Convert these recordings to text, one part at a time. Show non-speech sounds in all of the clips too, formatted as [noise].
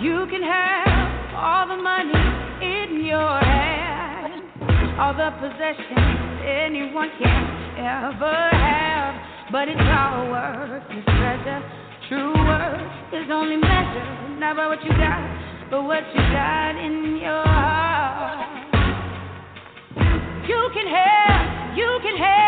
You can have all the money in your hand, all the possessions anyone can ever have, but it's all worthless treasure. True worth is only measured not by what you got, but what you got in your heart. You can have, you can have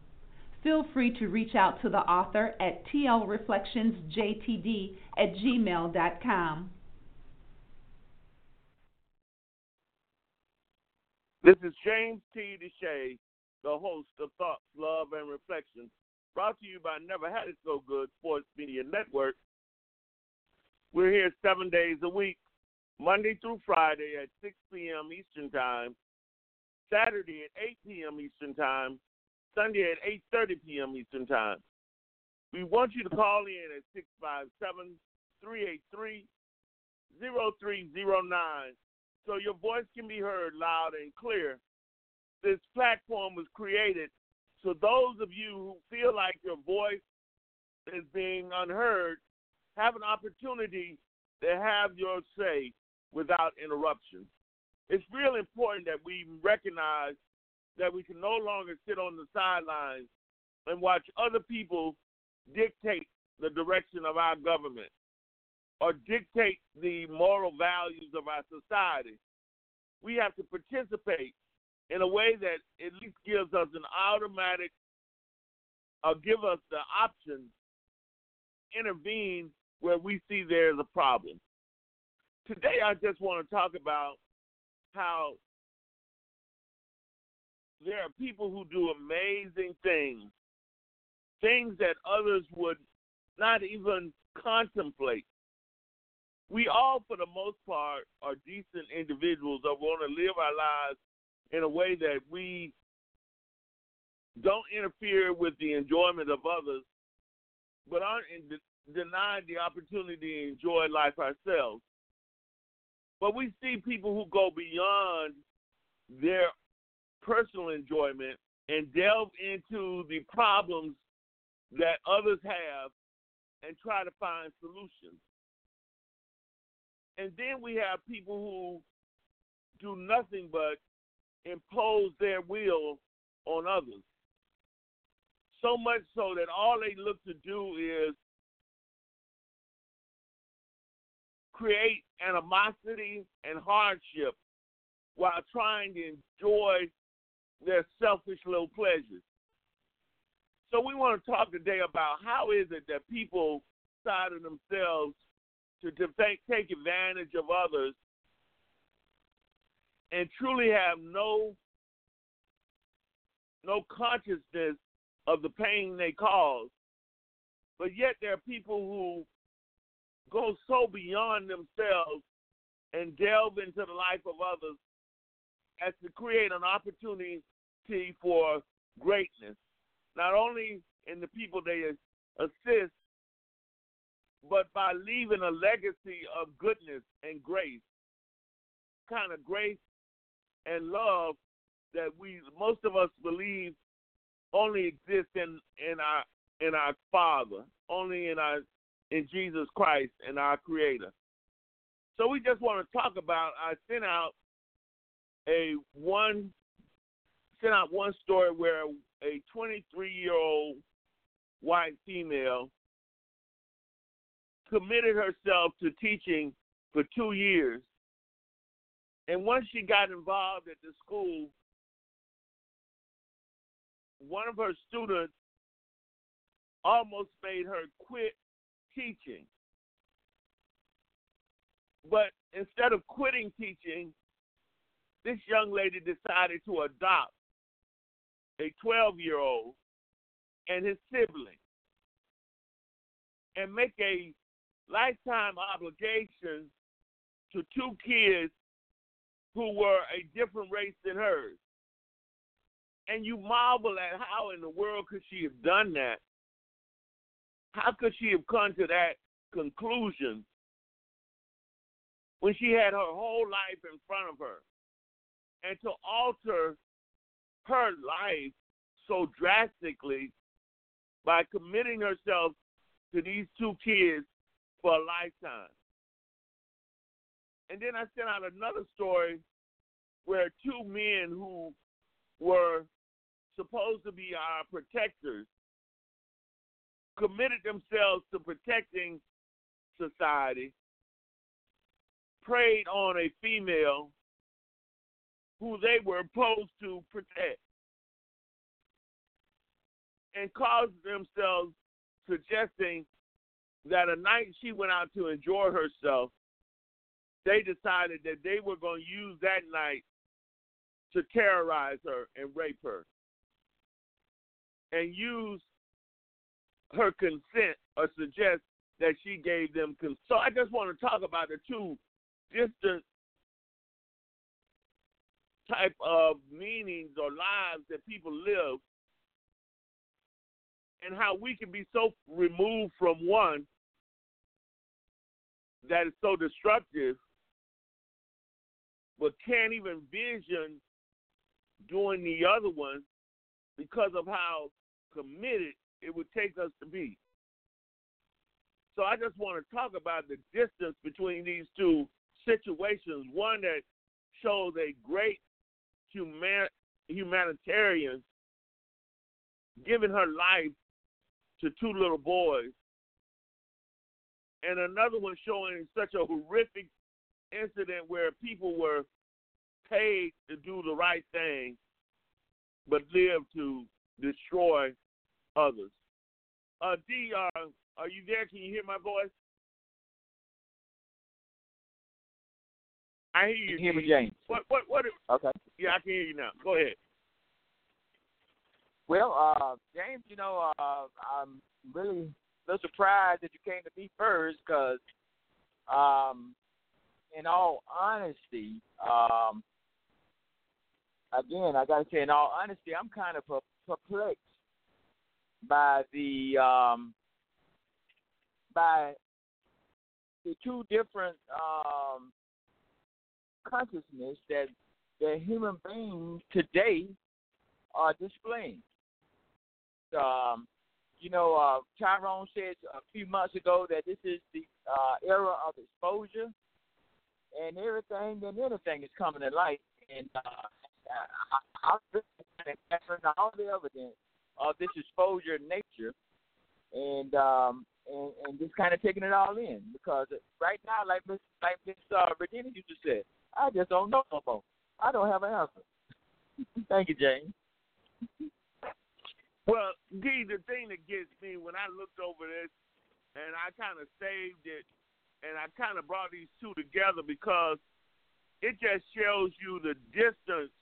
Feel free to reach out to the author at tlreflectionsjtd at gmail.com. This is James T. DeShay, the host of Thoughts, Love, and Reflections, brought to you by Never Had It So Good Sports Media Network we're here seven days a week, Monday through Friday at 6 p.m. Eastern Time, Saturday at 8 p.m. Eastern Time, Sunday at 8:30 p.m. Eastern Time. We want you to call in at 657-383-0309 so your voice can be heard loud and clear. This platform was created so those of you who feel like your voice is being unheard have an opportunity to have your say without interruption. It's real important that we recognize that we can no longer sit on the sidelines and watch other people dictate the direction of our government or dictate the moral values of our society. We have to participate in a way that at least gives us an automatic or give us the option intervene where we see there's a problem. Today, I just want to talk about how there are people who do amazing things, things that others would not even contemplate. We all, for the most part, are decent individuals that want to live our lives in a way that we don't interfere with the enjoyment of others, but aren't denied the opportunity to enjoy life ourselves. But we see people who go beyond their personal enjoyment and delve into the problems that others have and try to find solutions. And then we have people who do nothing but impose their will on others. So much so that all they look to do is create animosity and hardship while trying to enjoy their selfish little pleasures. So we want to talk today about how is it that people side of themselves to, to take, take advantage of others and truly have no no consciousness of the pain they cause. But yet there are people who go so beyond themselves and delve into the life of others as to create an opportunity for greatness, not only in the people they assist, but by leaving a legacy of goodness and grace, kind of grace and love that we most of us believe only exists in in our in our Father, only in our in Jesus Christ and our Creator. So we just want to talk about. I sent out a one sent out one story where a 23 year old white female committed herself to teaching for two years. And once she got involved at the school, one of her students almost made her quit teaching. But instead of quitting teaching, this young lady decided to adopt a 12 year old and his sibling and make a lifetime obligation to two kids who were a different race than hers. And you marvel at how in the world could she have done that? How could she have come to that conclusion when she had her whole life in front of her? And to alter her life so drastically by committing herself to these two kids for a lifetime. And then I sent out another story where two men who were supposed to be our protectors committed themselves to protecting society, preyed on a female who they were supposed to protect, and caused themselves suggesting that a night she went out to enjoy herself, they decided that they were going to use that night to terrorize her and rape her and use her consent or suggest that she gave them consent. So I just want to talk about the two distant type of meanings or lives that people live and how we can be so removed from one that is so destructive but can't even vision doing the other one because of how committed it would take us to be. So I just want to talk about the distance between these two situations. One that shows a great human humanitarian giving her life to two little boys, and another one showing such a horrific incident where people were paid to do the right thing, but live to destroy others. Uh, D, uh, are you there? Can you hear my voice? I hear you. Can you hear D. me, James? What? What? What? Okay. Yeah, I can hear you now. Go ahead. Well, uh, James, you know, uh, I'm really a little surprised that you came to me first because, um, in all honesty, um, again, I got to say, in all honesty, I'm kind of perplexed by the um, by the two different um, consciousness that that human beings today are displaying. Um, you know, uh, Tyrone said a few months ago that this is the uh, era of exposure, and everything and anything is coming to light. And uh, I, I, all the evidence of this exposure nature, and um, and, and just kind of taking it all in because right now, like Miss like Miss uh, Regina used to say, I just don't know no more. I don't have an answer. [laughs] Thank you, James. Well, D, the thing that gets me when I looked over this and I kind of saved it and I kind of brought these two together because it just shows you the distance.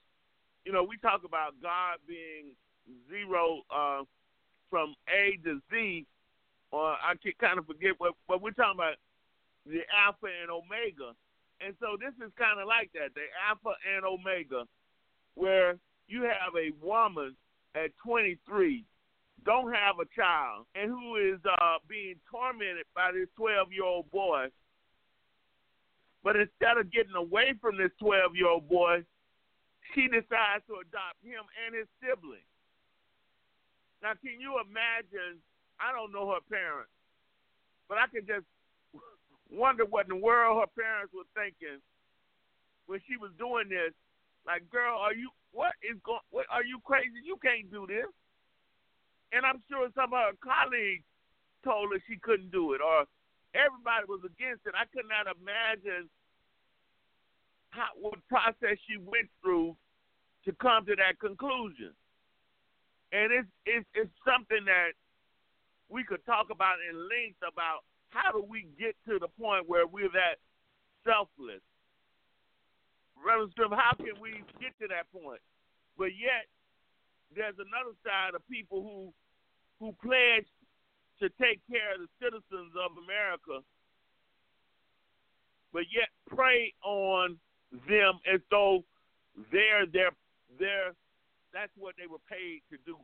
You know, we talk about God being zero uh, from A to Z, or I can kind of forget what, but we're talking about the Alpha and Omega. And so this is kind of like that, the Alpha and Omega, where you have a woman at 23, don't have a child, and who is uh, being tormented by this 12 year old boy. But instead of getting away from this 12 year old boy, she decides to adopt him and his sibling. Now, can you imagine? I don't know her parents, but I can just wonder what in the world her parents were thinking when she was doing this. Like, girl, are you what is going? What are you crazy? You can't do this. And I'm sure some of her colleagues told her she couldn't do it, or everybody was against it. I could not imagine how what process she went through to come to that conclusion and it's it's it's something that we could talk about in length about how do we get to the point where we're that selfless. Reverend Smith, how can we get to that point? But yet, there's another side of people who who pledge to take care of the citizens of America, but yet prey on them as though they're their their that's what they were paid to do.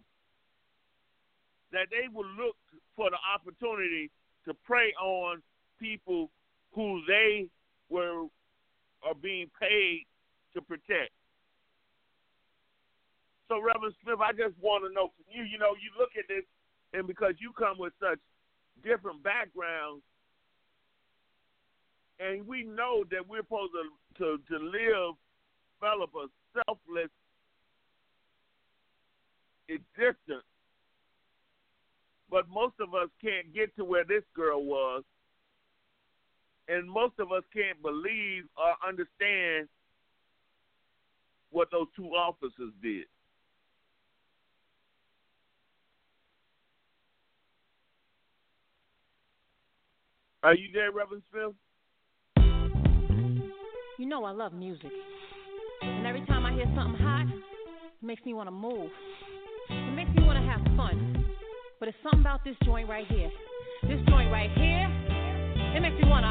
That they will look for the opportunity to prey on people who they were are being paid to protect. So, Reverend Smith, I just want to know from you. You know, you look at this, and because you come with such different backgrounds, and we know that we're supposed to to, to live, develop a selfless existence. But most of us can't get to where this girl was. And most of us can't believe or understand what those two officers did. Are you there, Reverend Smith? You know I love music. And every time I hear something hot, it makes me want to move. It makes me want to have fun. But it's something about this joint right here. This joint right here, it makes me want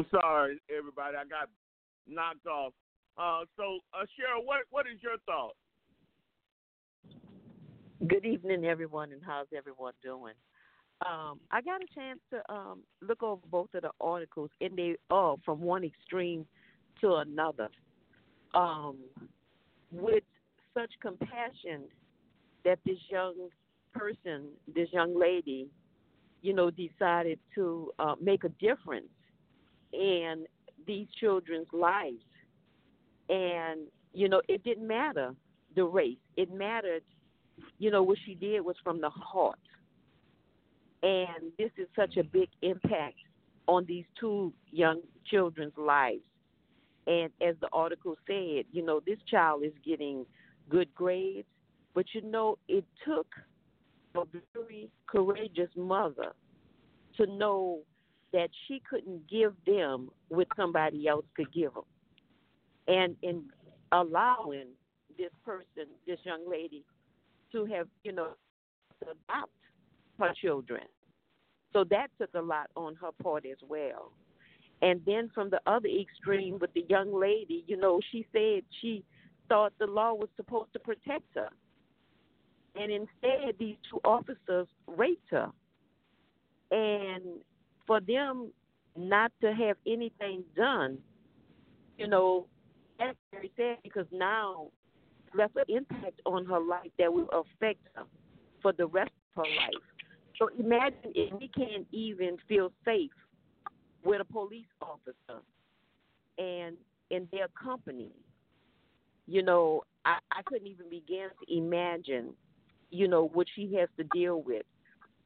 I'm sorry, everybody. I got knocked off. Uh, so, uh, Cheryl, what what is your thought? Good evening, everyone, and how's everyone doing? Um, I got a chance to um, look over both of the articles, and they are from one extreme to another. Um, with such compassion that this young person, this young lady, you know, decided to uh, make a difference in these children's lives. And, you know, it didn't matter the race. It mattered, you know, what she did was from the heart. And this is such a big impact on these two young children's lives. And as the article said, you know, this child is getting good grades, but you know, it took a very courageous mother to know that she couldn't give them what somebody else could give them. And in allowing this person, this young lady, to have, you know, adopt her children. So that took a lot on her part as well. And then from the other extreme with the young lady, you know, she said she thought the law was supposed to protect her. And instead, these two officers raped her. And for them not to have anything done, you know, that's very sad because now left an impact on her life that will affect her for the rest of her life. So imagine if we can't even feel safe with a police officer and in their company. You know, I, I couldn't even begin to imagine, you know, what she has to deal with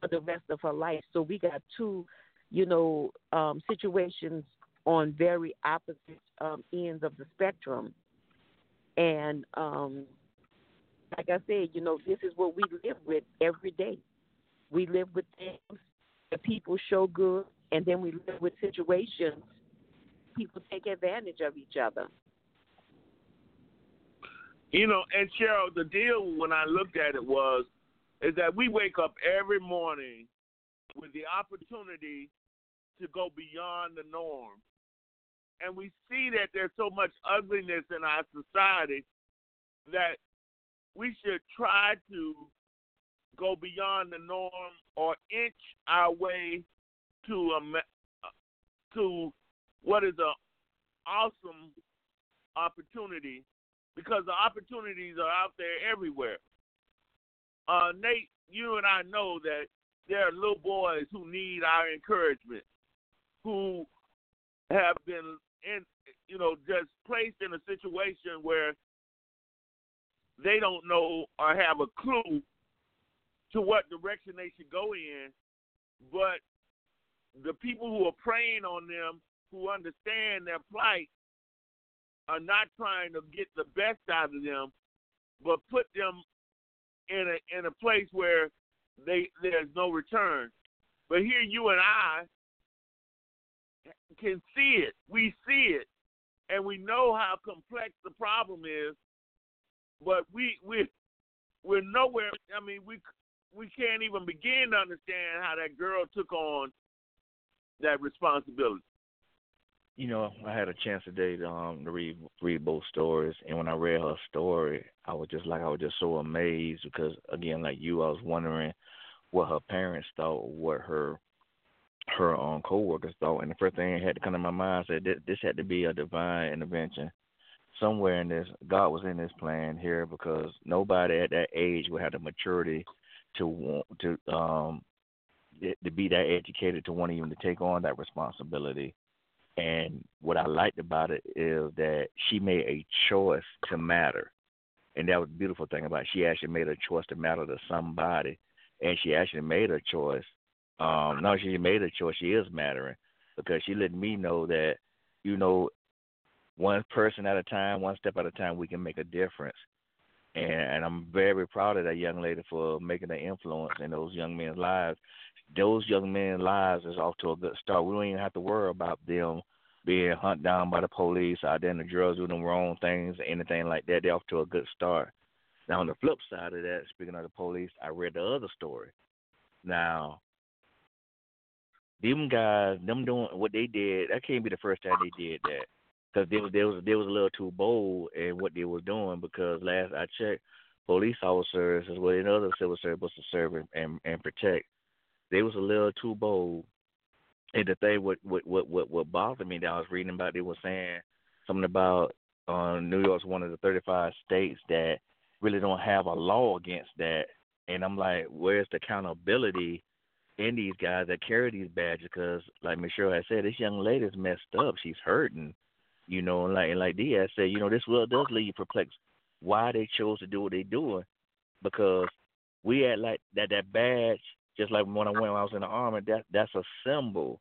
for the rest of her life. So we got two you know, um, situations on very opposite um, ends of the spectrum. And um, like I said, you know, this is what we live with every day. We live with things that people show good, and then we live with situations people take advantage of each other. You know, and Cheryl, the deal when I looked at it was is that we wake up every morning with the opportunity to go beyond the norm. And we see that there's so much ugliness in our society that we should try to go beyond the norm or inch our way to a to what is an awesome opportunity because the opportunities are out there everywhere. Uh, Nate, you and I know that there are little boys who need our encouragement, who have been in, you know, just placed in a situation where they don't know or have a clue to what direction they should go in, but the people who are preying on them, who understand their plight, are not trying to get the best out of them, but put them in a in a place where they there's no return. But here you and I can see it. We see it, and we know how complex the problem is. But we we we're nowhere. I mean, we we can't even begin to understand how that girl took on that responsibility. You know, I had a chance today to um to read read both stories, and when I read her story, I was just like I was just so amazed because again, like you, I was wondering what her parents thought, what her her um coworkers thought, and the first thing that had to come to my mind said this, this had to be a divine intervention. Somewhere in this, God was in this plan here because nobody at that age would have the maturity to want to um to be that educated to want even to take on that responsibility. And what I liked about it is that she made a choice to matter. And that was the beautiful thing about it. She actually made a choice to matter to somebody. And she actually made a choice. Um, no, she made a choice. She is mattering because she let me know that, you know, one person at a time, one step at a time, we can make a difference. And, and I'm very proud of that young lady for making an influence in those young men's lives those young men's lives is off to a good start. We don't even have to worry about them being hunted down by the police out there in the drugs doing the wrong things, anything like that. They're off to a good start. Now on the flip side of that, speaking of the police, I read the other story. Now, them guys, them doing what they did, that can't be the first time they did that. Because they was they was they was a little too bold in what they was doing. Because last I checked, police officers as well as other civil service to serve and and protect they was a little too bold. And the thing what what what what, what bothered me that I was reading about, they were saying something about uh, New York's one of the 35 states that really don't have a law against that. And I'm like, where's the accountability in these guys that carry these badges? Because, like Michelle had said, this young lady's messed up. She's hurting, you know. And like and like Diaz said, you know, this world does leave you perplexed why they chose to do what they're doing. Because we act like that that badge just like when I went when I was in the army, that that's a symbol.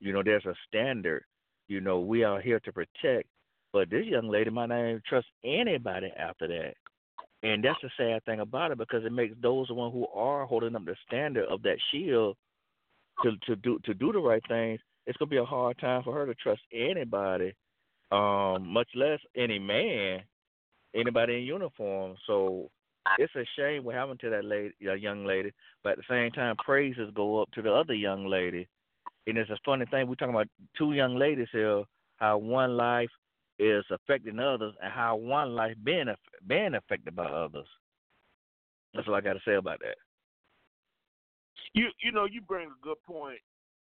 You know, there's a standard. You know, we are here to protect. But this young lady might not even trust anybody after that. And that's the sad thing about it because it makes those one who are holding up the standard of that shield to to do to do the right things. It's gonna be a hard time for her to trust anybody, um, much less any man, anybody in uniform. So it's a shame what happened to that lady, young lady. But at the same time, praises go up to the other young lady. And it's a funny thing. We're talking about two young ladies here. How one life is affecting others, and how one life being being affected by others. That's all I got to say about that. You you know you bring a good point,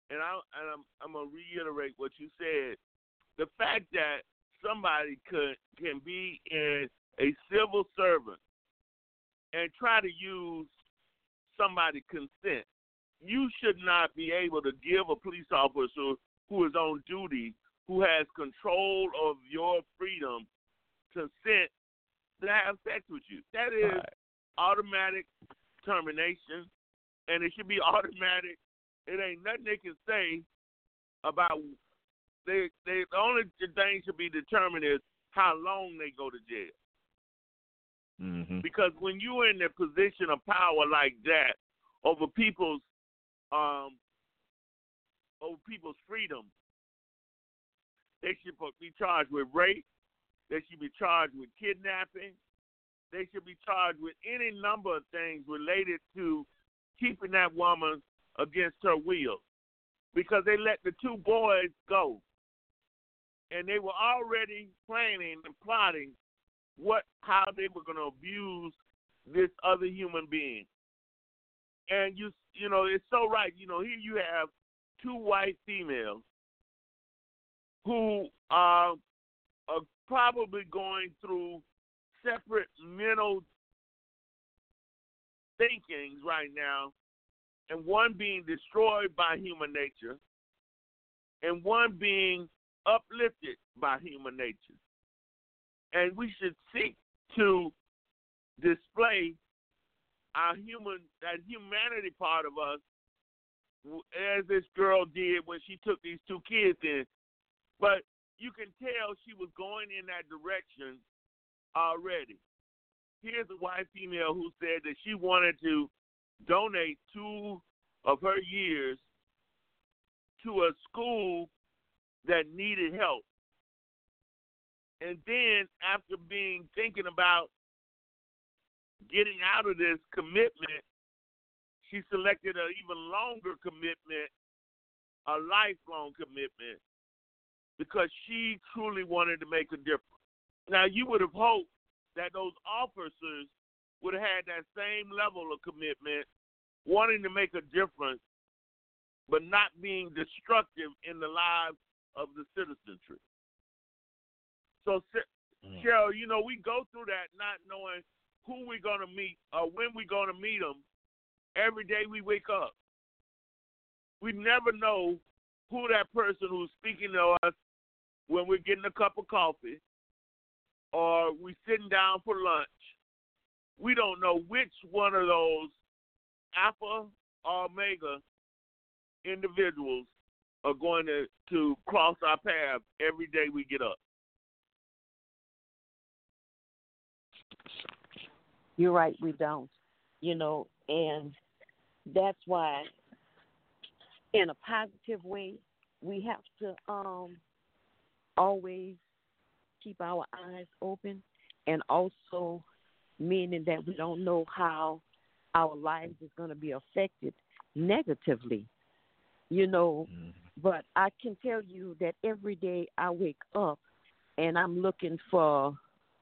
and I and I'm I'm gonna reiterate what you said. The fact that somebody could can be in a civil servant and try to use somebody consent. You should not be able to give a police officer who is on duty, who has control of your freedom, consent to have sex with you. That is right. automatic termination, and it should be [laughs] automatic. It ain't nothing they can say about. They, they the only thing should be determined is how long they go to jail. Mm-hmm. Because when you're in a position of power like that over people's um over people's freedom, they should be charged with rape. They should be charged with kidnapping. They should be charged with any number of things related to keeping that woman against her will. Because they let the two boys go. And they were already planning and plotting what how they were going to abuse this other human being. And you you know it's so right. You know here you have two white females who are, are probably going through separate mental thinkings right now and one being destroyed by human nature, and one being uplifted by human nature. And we should seek to display our human that humanity part of us as this girl did when she took these two kids in. But you can tell she was going in that direction already. Here's a white female who said that she wanted to donate two of her years to a school that needed help. And then after being thinking about getting out of this commitment, she selected an even longer commitment, a lifelong commitment, because she truly wanted to make a difference. Now, you would have hoped that those officers would have had that same level of commitment, wanting to make a difference, but not being destructive in the lives of the citizenry. So, mm. Cheryl, you know, we go through that not knowing who we're going to meet or when we're going to meet them every day we wake up. We never know who that person who's speaking to us when we're getting a cup of coffee or we're sitting down for lunch. We don't know which one of those alpha or omega individuals are going to, to cross our path every day we get up. You're right, we don't. You know, and that's why in a positive way we have to um always keep our eyes open and also meaning that we don't know how our lives is going to be affected negatively you know mm-hmm. but i can tell you that every day i wake up and i'm looking for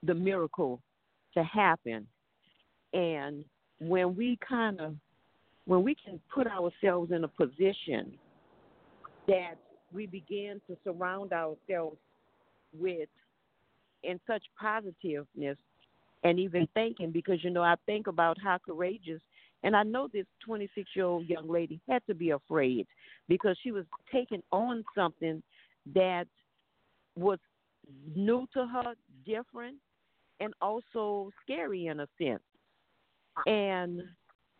the miracle to happen and when we kind of when we can put ourselves in a position that we begin to surround ourselves with in such positiveness and even thinking because you know I think about how courageous and I know this 26 year old young lady had to be afraid because she was taking on something that was new to her, different, and also scary in a sense. And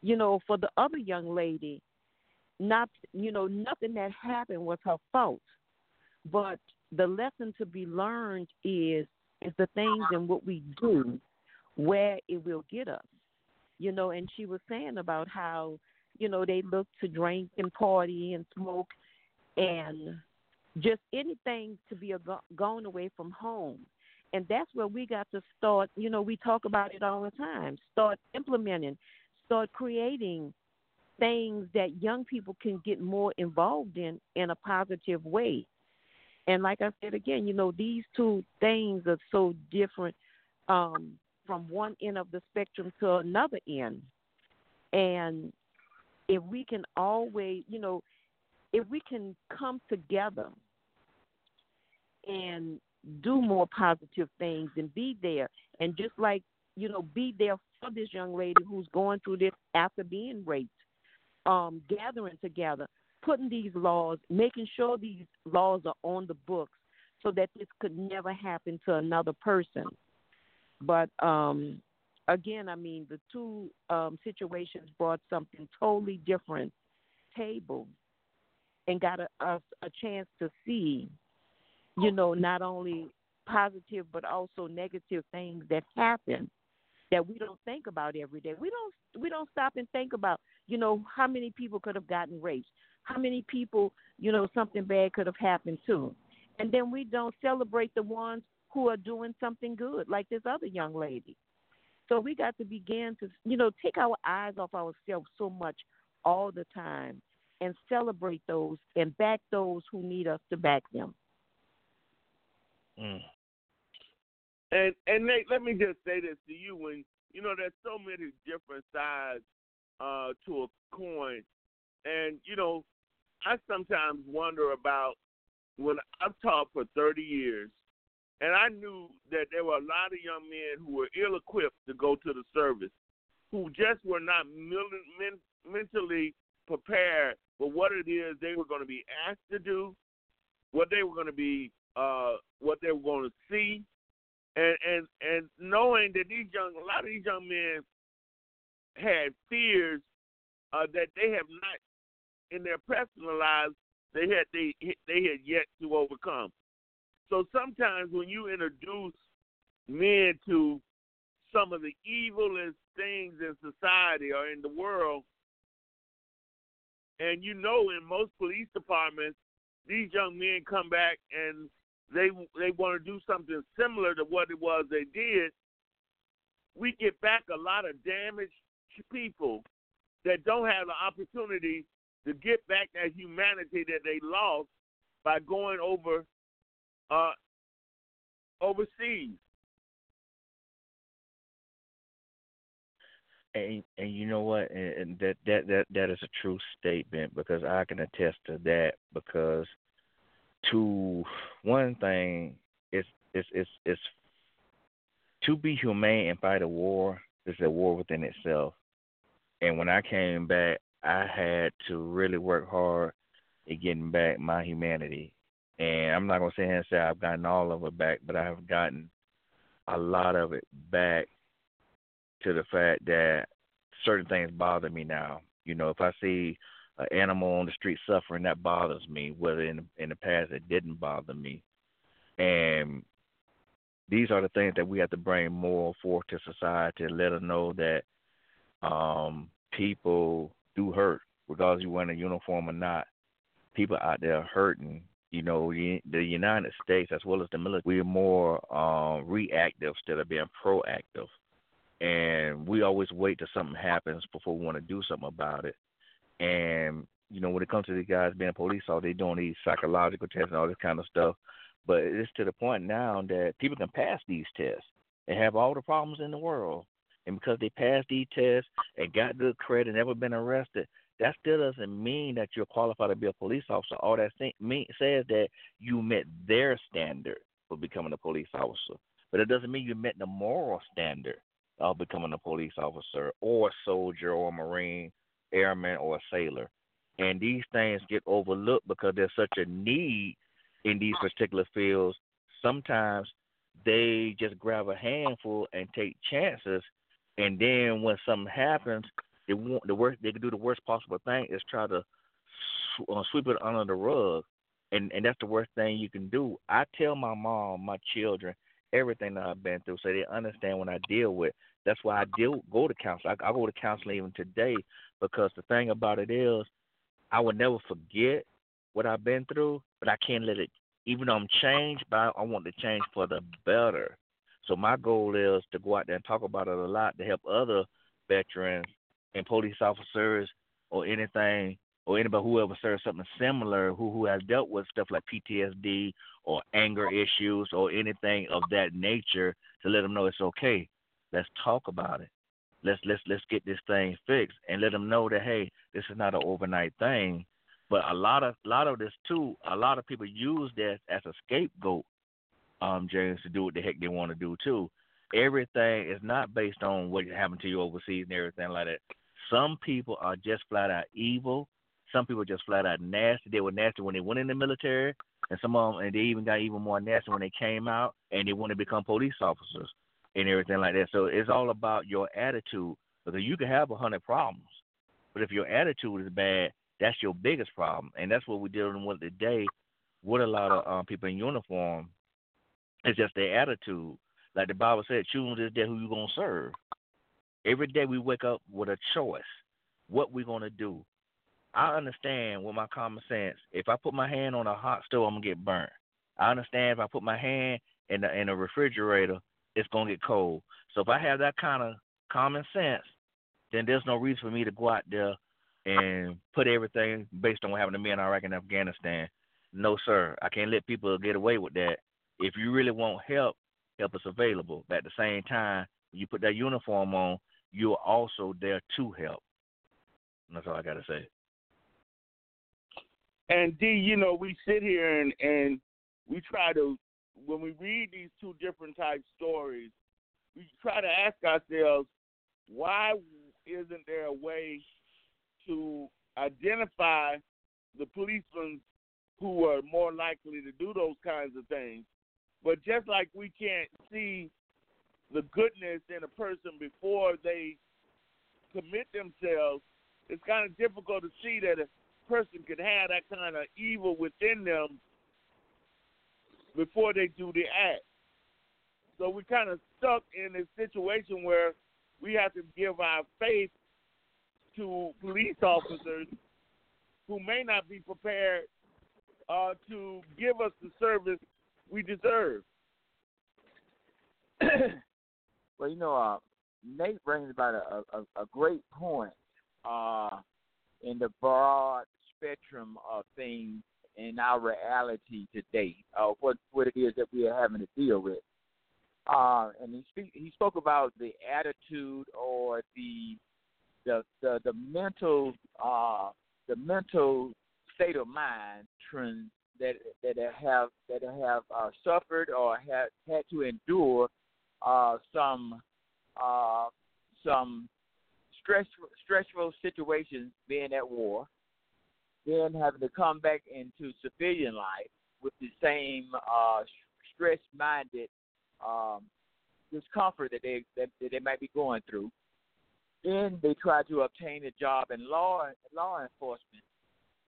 you know, for the other young lady, not you know, nothing that happened was her fault. But the lesson to be learned is is the things and what we do where it will get us. You know, and she was saying about how, you know, they look to drink and party and smoke and just anything to be a go- going away from home. And that's where we got to start, you know, we talk about it all the time. Start implementing start creating things that young people can get more involved in in a positive way. And like I said again, you know, these two things are so different um, from one end of the spectrum to another end. And if we can always, you know, if we can come together and do more positive things and be there, and just like you know, be there for this young lady who's going through this after being raped, um, gathering together, putting these laws, making sure these laws are on the books so that this could never happen to another person. But um, again, I mean, the two um, situations brought something totally different table and got a, a, a chance to see, you know, not only positive but also negative things that happen that we don't think about every day. We don't we don't stop and think about, you know, how many people could have gotten raped, how many people, you know, something bad could have happened to. And then we don't celebrate the ones who are doing something good, like this other young lady. So we got to begin to, you know, take our eyes off ourselves so much all the time and celebrate those and back those who need us to back them. Mm. And and Nate, let me just say this to you: when you know, there's so many different sides uh, to a coin, and you know, I sometimes wonder about when I've taught for 30 years, and I knew that there were a lot of young men who were ill-equipped to go to the service, who just were not mentally prepared for what it is they were going to be asked to do, what they were going to be, uh, what they were going to see, and and and knowing that these young, a lot of these young men had fears uh, that they have not in their personal lives they had they they had yet to overcome. So sometimes when you introduce men to some of the evilest things in society or in the world, and you know in most police departments, these young men come back and they they want to do something similar to what it was they did. We get back a lot of damaged people that don't have the opportunity to get back that humanity that they lost by going over uh, overseas. And and you know what, and that that that that is a true statement because I can attest to that because to one thing it's it's it's it's to be humane and fight a war is a war within itself. And when I came back, I had to really work hard at getting back my humanity. And I'm not gonna say and say I've gotten all of it back, but I have gotten a lot of it back to the fact that certain things bother me now. You know, if I see an animal on the street suffering, that bothers me. Whether in the, in the past it didn't bother me, and these are the things that we have to bring more forth to society. Let them know that um, people do hurt, regardless you wear a uniform or not. People out there hurting. You know, the United States as well as the military, we're more um, reactive instead of being proactive, and we always wait till something happens before we want to do something about it. And you know, when it comes to these guys being police, all they doing these psychological tests and all this kind of stuff. But it's to the point now that people can pass these tests and have all the problems in the world, and because they passed these tests and got good credit and never been arrested, that still doesn't mean that you're qualified to be a police officer. All that th- mean, says that you met their standard for becoming a police officer, but it doesn't mean you met the moral standard of becoming a police officer or a soldier or a marine, airman or a sailor. And these things get overlooked because there's such a need in these particular fields. Sometimes they just grab a handful and take chances and then when something happens, they want the worst. They can do the worst possible thing is try to uh, sweep it under the rug, and and that's the worst thing you can do. I tell my mom, my children, everything that I've been through, so they understand when I deal with. That's why I deal go to counseling. I, I go to counseling even today because the thing about it is, I will never forget what I've been through, but I can't let it. Even though I'm changed, but I, I want to change for the better. So my goal is to go out there and talk about it a lot to help other veterans and police officers or anything or anybody who ever served something similar who who has dealt with stuff like PTSD or anger issues or anything of that nature to let them know it's okay. Let's talk about it. Let's let's let's get this thing fixed and let them know that hey, this is not an overnight thing. But a lot of a lot of this too, a lot of people use this as a scapegoat um, James, to do what the heck they want to do too. Everything is not based on what happened to you overseas and everything like that. Some people are just flat out evil. Some people are just flat out nasty. They were nasty when they went in the military, and some of them, and they even got even more nasty when they came out and they want to become police officers and everything like that. So it's all about your attitude because you can have a hundred problems, but if your attitude is bad, that's your biggest problem, and that's what we're dealing with today with a lot of um, people in uniform it's just their attitude. Like the Bible said, choose this day who you're gonna serve. Every day we wake up with a choice. What we're gonna do. I understand with my common sense. If I put my hand on a hot stove, I'm gonna get burnt. I understand if I put my hand in the in a refrigerator, it's gonna get cold. So if I have that kind of common sense, then there's no reason for me to go out there and put everything based on what happened to me in Iraq and Afghanistan. No, sir. I can't let people get away with that if you really want help, help is available. But at the same time, you put that uniform on, you're also there to help. And that's all I got to say. And D, you know, we sit here and and we try to when we read these two different type stories, we try to ask ourselves, why isn't there a way to identify the policemen who are more likely to do those kinds of things. But just like we can't see the goodness in a person before they commit themselves, it's kind of difficult to see that a person could have that kind of evil within them before they do the act. So we're kind of stuck in a situation where we have to give our faith to police officers who may not be prepared uh, to give us the service we deserve. [clears throat] well, you know, uh, Nate brings about a, a, a great point uh, in the broad spectrum of things in our reality today, uh, what what it is that we are having to deal with. Uh, and he speak, he spoke about the attitude or the the the, the mental uh, the mental state of mind trends that that have that have uh, suffered or had had to endure uh, some uh, some stressful stressful situations being at war, then having to come back into civilian life with the same uh, stress minded um, discomfort that they that, that they might be going through. Then they try to obtain a job in law law enforcement,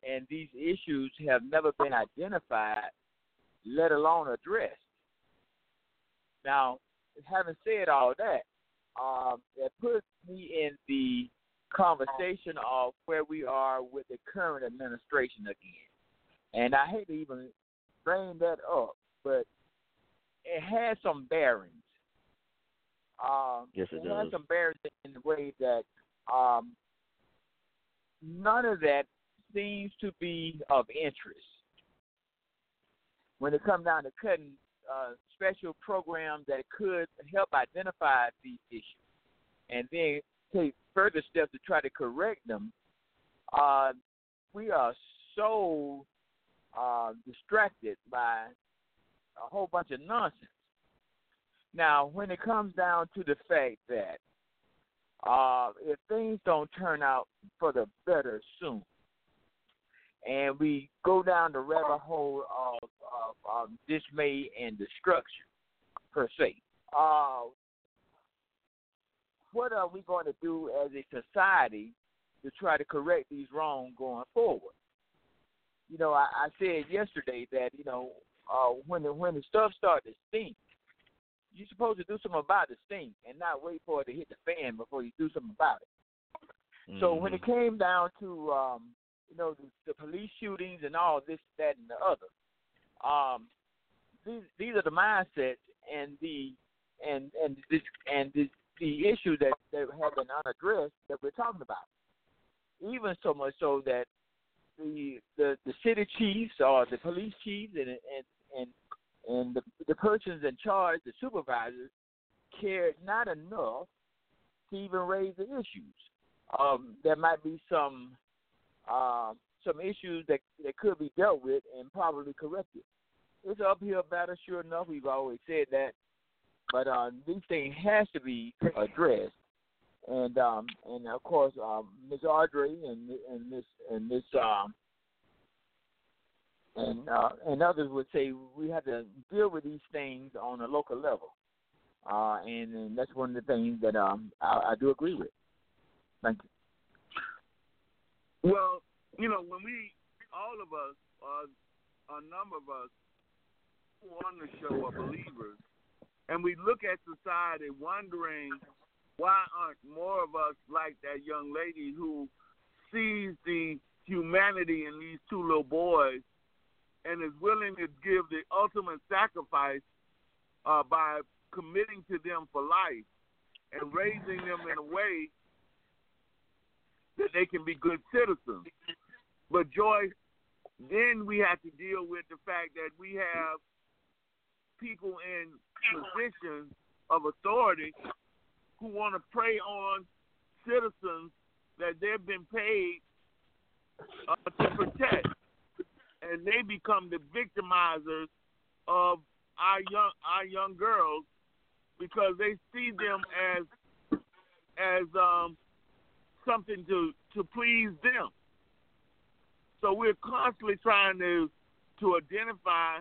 and these issues have never been identified, let alone addressed. Now, having said all that, um, it puts me in the conversation of where we are with the current administration again. And I hate to even bring that up, but it has some bearings. Um, yes, it, it does. has some bearings in the way that um, none of that seems to be of interest when it comes down to cutting uh, special programs that could help identify these issues and then take further steps to try to correct them. Uh, we are so uh, distracted by a whole bunch of nonsense. Now, when it comes down to the fact that uh, if things don't turn out for the better soon, and we go down the rabbit hole of, of, of dismay and destruction, per se, uh, what are we going to do as a society to try to correct these wrongs going forward? You know, I, I said yesterday that you know uh, when the when the stuff starts to stink, you're supposed to do something about the stink and not wait for it to hit the fan before you do something about it. Mm-hmm. So when it came down to um, you know the, the police shootings and all this, that, and the other, um, these these are the mindsets and the and and this and this the issues that, that have been unaddressed that we're talking about. Even so much so that the the, the city chiefs or the police chiefs and and and and the, the persons in charge, the supervisors, cared not enough to even raise the issues. Um, there might be some um, some issues that that could be dealt with and probably corrected. It's an uphill battle, sure enough. We've always said that, but uh, these things has to be addressed. And um, and of course, um, Ms. Audrey and and this and this um, and uh, and others would say we have to deal with these things on a local level, uh, and, and that's one of the things that um, I, I do agree with. Thank you. Well, you know, when we all of us, uh, a number of us who on the show are believers, and we look at society wondering why aren't more of us like that young lady who sees the humanity in these two little boys and is willing to give the ultimate sacrifice uh, by committing to them for life and raising them in a way that they can be good citizens. But Joyce, then we have to deal with the fact that we have people in positions of authority who want to prey on citizens that they've been paid uh, to protect and they become the victimizers of our young our young girls because they see them as as um, something to to please them. So we're constantly trying to to identify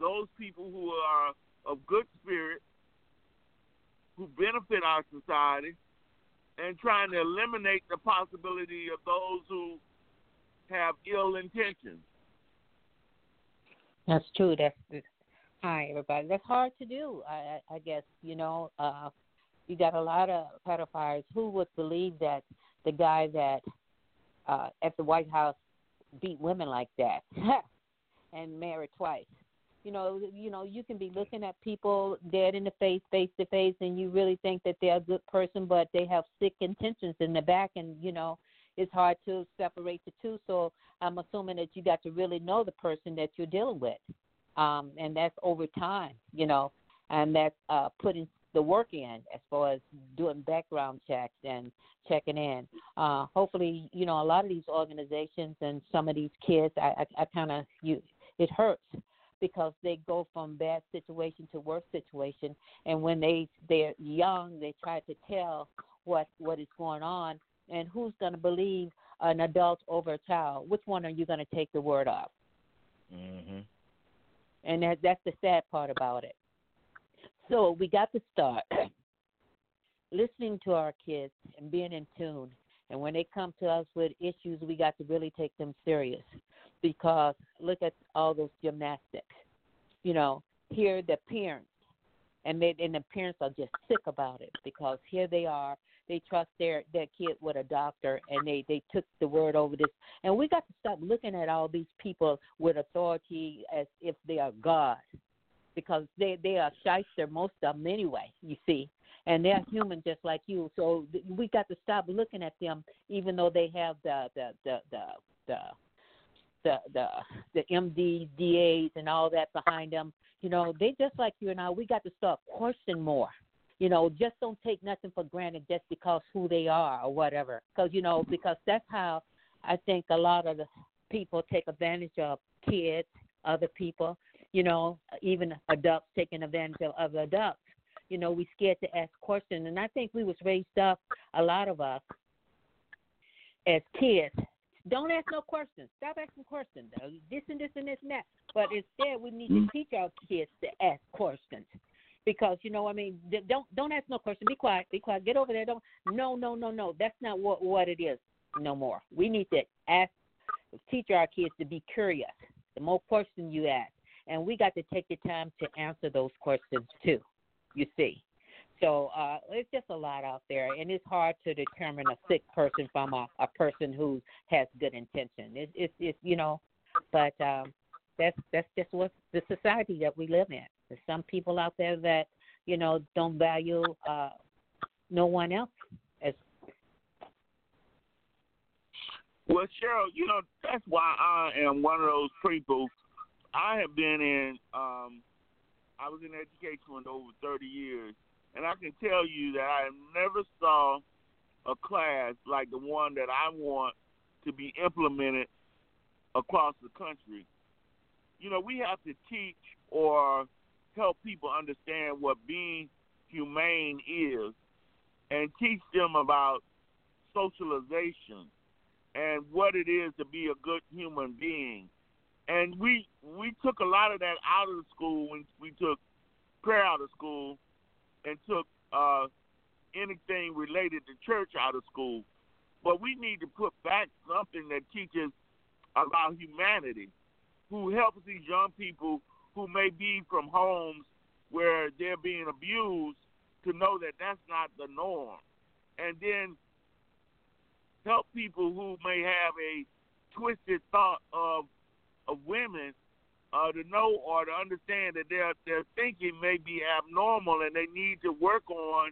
those people who are of good spirit, who benefit our society, and trying to eliminate the possibility of those who have ill intentions. That's true. That's hi everybody. That's hard to do. I, I guess you know. Uh, you got a lot of pedophiles. Who would believe that the guy that uh, at the White House beat women like that [laughs] and married twice? You know, you know, you can be looking at people dead in the face, face to face, and you really think that they're a good person, but they have sick intentions in the back, and you know, it's hard to separate the two. So I'm assuming that you got to really know the person that you're dealing with, um, and that's over time, you know, and that's uh, putting the work in as far as doing background checks and checking in. Uh, hopefully, you know, a lot of these organizations and some of these kids, I, I, I kind of you, it hurts because they go from bad situation to worse situation, and when they they're young, they try to tell what what is going on, and who's going to believe an adult over a child? Which one are you going to take the word of? Mm-hmm. And that that's the sad part about it. So we got to start [clears throat] listening to our kids and being in tune. And when they come to us with issues, we got to really take them serious because look at all those gymnastics. You know, here the parents and they and the parents are just sick about it because here they are they trust their their kid with a doctor and they they took the word over this and we got to stop looking at all these people with authority as if they are god because they they are shyster most of them anyway you see and they're mm-hmm. human just like you so th- we got to stop looking at them even though they have the the the the, the the the the MDDAs and all that behind them. You know, they just like you and I. We got to start questioning more. You know, just don't take nothing for granted just because who they are or whatever. Because you know, because that's how I think a lot of the people take advantage of kids, other people. You know, even adults taking advantage of other adults. You know, we scared to ask questions, and I think we was raised up a lot of us as kids don't ask no questions. Stop asking questions. This and this and this and that. But instead, we need to Mm-hmm. teach our kids to ask questions. Because you know, I mean, don't don't ask no question. Be quiet. Be quiet. Get over there. Don't. No, no, no, no. That's not what what it is. No more. We need to ask, teach our kids to be curious. The more questions you ask, and we got to take the time to answer those questions too. You see. So uh, it's just a lot out there, and it's hard to determine a sick person from a, a person who has good intention. It's it's it's you know, but um, that's that's just what the society that we live in. There's some people out there that you know don't value uh, no one else Well, Cheryl, you know that's why I am one of those people. I have been in. um I was in education for over 30 years, and I can tell you that I never saw a class like the one that I want to be implemented across the country. You know, we have to teach or help people understand what being humane is and teach them about socialization and what it is to be a good human being. And we we took a lot of that out of the school when we took prayer out of school and took uh, anything related to church out of school. But we need to put back something that teaches about humanity, who helps these young people who may be from homes where they're being abused to know that that's not the norm. And then help people who may have a twisted thought of of women uh, to know or to understand that their their thinking may be abnormal and they need to work on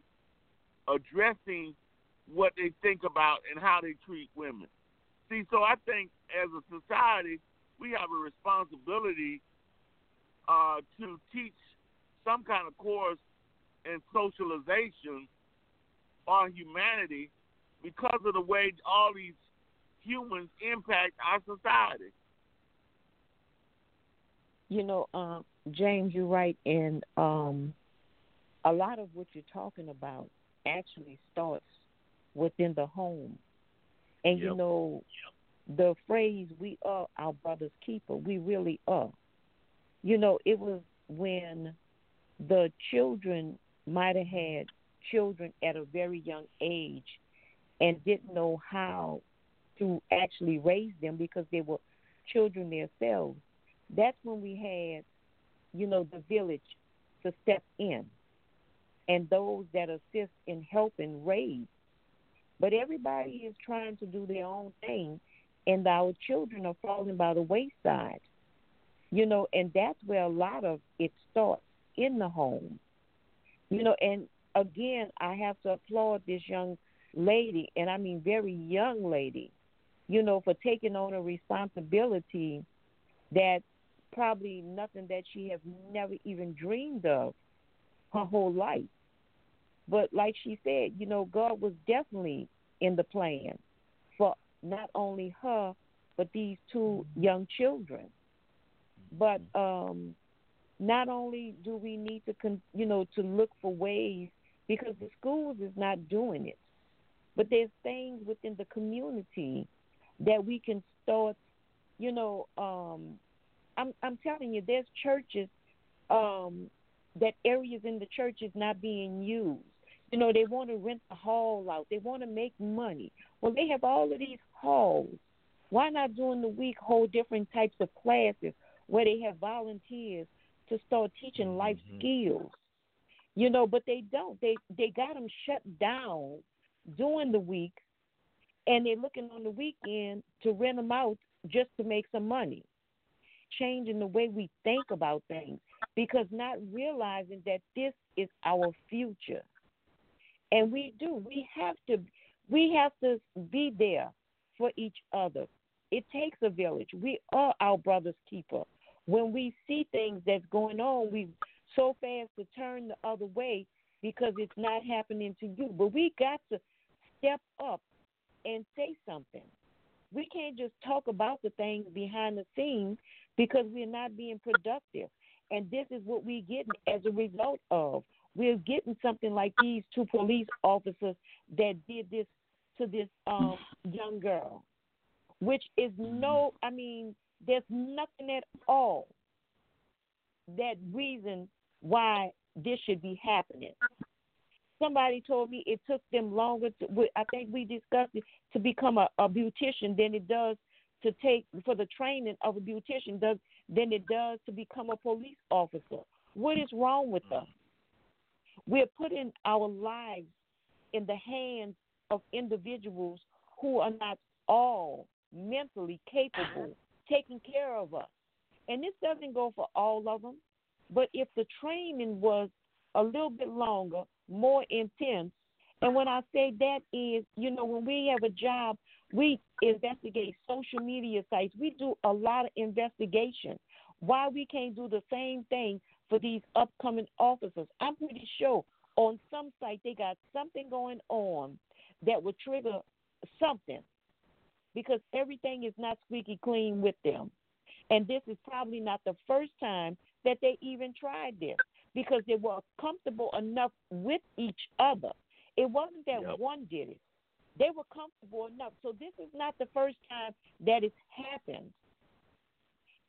addressing what they think about and how they treat women. See, so I think as a society we have a responsibility uh, to teach some kind of course in socialization on humanity because of the way all these humans impact our society. You know, um, James, you're right, and um, a lot of what you're talking about actually starts within the home. And you Yep. know, the phrase "we are our brother's keeper." We really are. You know, it was when the children might have had children at a very young age and didn't know how to actually raise them because they were children themselves. That's when we had, you know, the village to step in and those that assist in helping raise. But everybody is trying to do their own thing, and our children are falling by the wayside. You know, and that's where a lot of it starts in the home. You know, and again, I have to applaud this young lady, and I mean very young lady, you know, for taking on a responsibility that probably nothing that she have never even dreamed of her whole life. But like she said, you know, God was definitely in the plan for not only her but these two young children. But um not only do we need to con- you know to look for ways because the schools is not doing it but there's things within the community that we can start you know um i'm i'm telling you there's churches um that areas in the church is not being used. You know they want to rent the hall out. They want to make money. Well they have all of these halls. Why not during the week hold different types of classes where they have volunteers to start teaching life skills? You know but they don't. They they got them shut down during the week and they're looking on the weekend to rent them out just to make some money changing the way we think about things because not realizing that this is our future. And we do we have to we have to be there for each other. It takes a village. We are our brother's keeper. When we see things that's going on we so fast to turn the other way because it's not happening to you. But we got to step up and say something. We can't just talk about the things behind the scenes because we're not being productive. And this is what we're getting as a result of. We're getting something like these two police officers that did this to this um young girl which is no i mean there's nothing at all that reason why this should be happening. Somebody told me it took them longer to i think we discussed it to become a, a beautician than it does to take for the training of a beautician does than it does to become a police officer what is wrong with us we're putting our lives in the hands of individuals who are not all mentally capable taking care of us. And this doesn't go for all of them, but if the training was a little bit longer, more intense, and when I say that is, you know, when we have a job, we investigate social media sites. We do a lot of investigation. Why we can't do the same thing for these upcoming officers? I'm pretty sure on some site they got something going on that would trigger something because everything is not squeaky clean with them. And this is probably not the first time that they even tried this because they were comfortable enough with each other. It wasn't that Yep. one did it. They were comfortable enough. So this is not the first time that it's happened.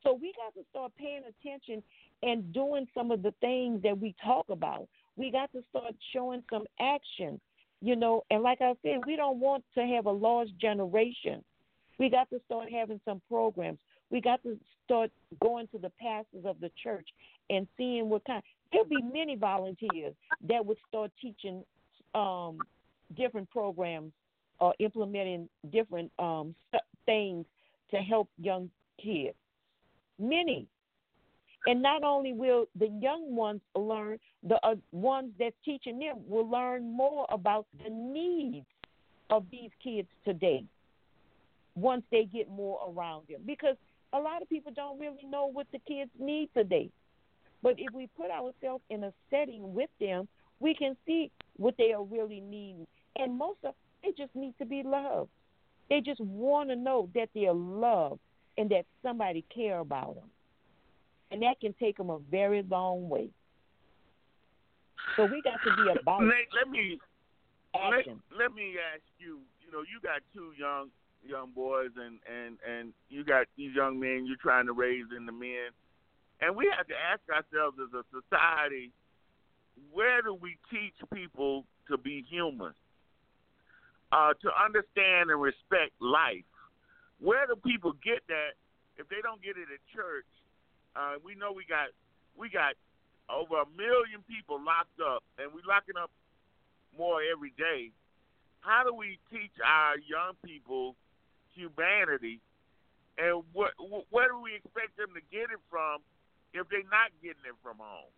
So we got to start paying attention and doing some of the things that we talk about. We got to start showing some action, you know. And like I said, we don't want to have a lost generation. We got to start having some programs. We got to start going to the pastors of the church and seeing what kind. There'll be many volunteers that would start teaching um, different programs or implementing different um, things to help young kids. Many. And not only will the young ones learn, the uh, ones that's teaching them will learn more about the needs of these kids today once they get more around them. Because a lot of people don't really know what the kids need today. But if we put ourselves in a setting with them, we can see what they are really needing. And most of they just need to be loved. They just want to know that they're loved and that somebody care about them. And that can take them a very long way. So we got to be about Nate, let me let, let me ask you. You know, you got two young young boys, and and and you got these young men you're trying to raise in the men, and we have to ask ourselves as a society, where do we teach people to be human, uh, to understand and respect life? Where do people get that if they don't get it at church? Uh, we know we got we got over a million people locked up, and we're locking up more every day. How do we teach our young people humanity, and what where do we expect them to get it from if they're not getting it from home?